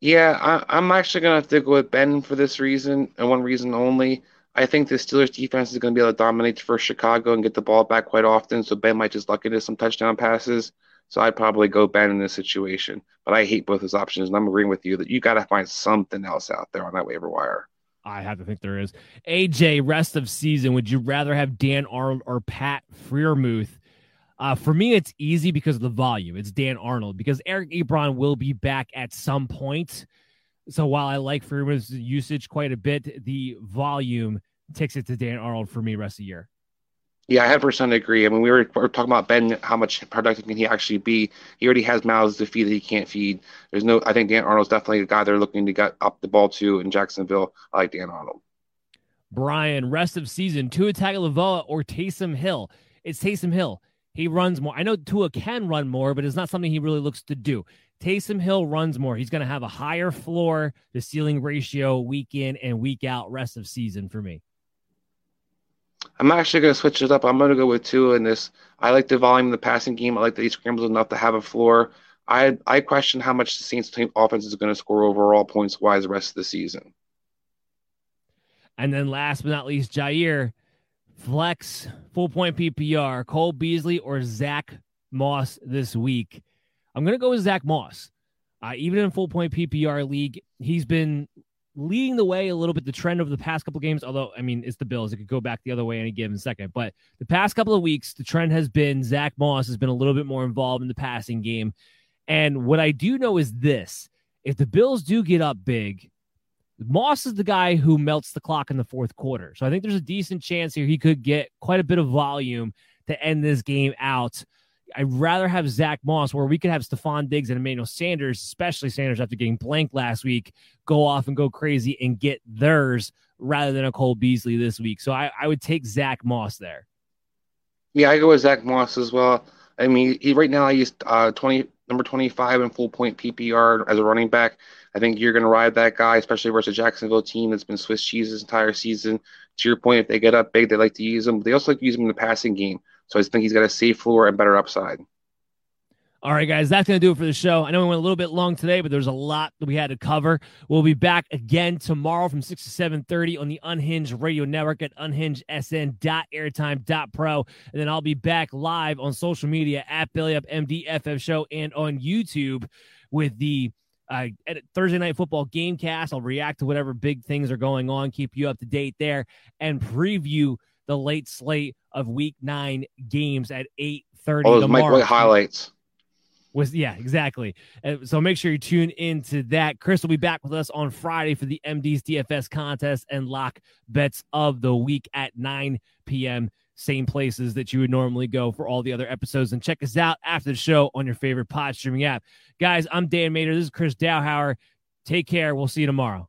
Speaker 3: Yeah, I, I'm actually going to have to go with Ben for this reason and one reason only. I think the Steelers defense is going to be able to dominate for Chicago and get the ball back quite often. So Ben might just luck into some touchdown passes. So I'd probably go Ben in this situation. But I hate both those options. And I'm agreeing with you that you got to find something else out there on that waiver wire.
Speaker 2: I have to think there is. AJ, rest of season, would you rather have Dan Arnold or Pat Freiermuth? Uh, for me, it's easy because of the volume. It's Dan Arnold because Eric Ebron will be back at some point. So while I like Freeman's usage quite a bit, the volume takes it to Dan Arnold for me rest of the year.
Speaker 3: Yeah, I 100% agree. I mean, we were, we were talking about Ben, how much productive can he actually be? He already has mouths to feed that he can't feed. There's no, I think Dan Arnold's definitely a guy they're looking to get up the ball to in Jacksonville. I like Dan Arnold.
Speaker 2: Brian, rest of season, Tua Tagovailoa or Taysom Hill? It's Taysom Hill. He runs more. I know Tua can run more, but it's not something he really looks to do. Taysom Hill runs more. He's going to have a higher floor to ceiling ratio week in and week out rest of season for me.
Speaker 3: I'm actually going to switch it up. I'm going to go with Tua in this. I like the volume of the passing game. I like that he scrambles enough to have a floor. I I question how much the Saints team offense is going to score overall points wise the rest of the season.
Speaker 2: And then last but not least, Jair, flex, full point PPR, Cole Beasley or Zach Moss this week. I'm going to go with Zach Moss. Uh, even in full point PPR league, he's been leading the way a little bit the trend over the past couple games. Although, I mean, it's the Bills; it could go back the other way any given second. But the past couple of weeks, the trend has been Zach Moss has been a little bit more involved in the passing game. And what I do know is this: if the Bills do get up big, Moss is the guy who melts the clock in the fourth quarter. So I think there's a decent chance here he could get quite a bit of volume to end this game out. I'd rather have Zach Moss, where we could have Stefon Diggs and Emmanuel Sanders, especially Sanders after getting blanked last week, go off and go crazy and get theirs rather than a Cole Beasley this week. So I, I would take Zach Moss there.
Speaker 3: Yeah, I go with Zach Moss as well. I mean, he right now he's uh, twenty number twenty five in full point PPR as a running back. I think you're going to ride that guy, especially versus a Jacksonville team that's been Swiss cheese this entire season. To your point, if they get up big, they like to use him. They also like to use him in the passing game. So I just think he's got a safe floor and better upside.
Speaker 2: All right, guys, that's going to do it for the show. I know we went a little bit long today, but there's a lot that we had to cover. We'll be back again tomorrow from 6 to 7.30 on the Unhinged Radio Network at unhingedsn.airtime.pro. And then I'll be back live on social media at Belly Up MDFF Show and on YouTube with the uh, Thursday Night Football Gamecast. I'll react to whatever big things are going on, keep you up to date there, and preview the late slate of Week Nine games at eight thirty.
Speaker 3: Oh, those Mike White highlights.
Speaker 2: Was yeah, exactly. Uh, so make sure you tune into that. Chris will be back with us on Friday for the MD's DFS contest and lock bets of the week at 9 p.m. Same places that you would normally go for all the other episodes. And check us out after the show on your favorite pod streaming app. Guys, I'm Dan Mater. This is Chris Dowhauer. Take care. We'll see you tomorrow.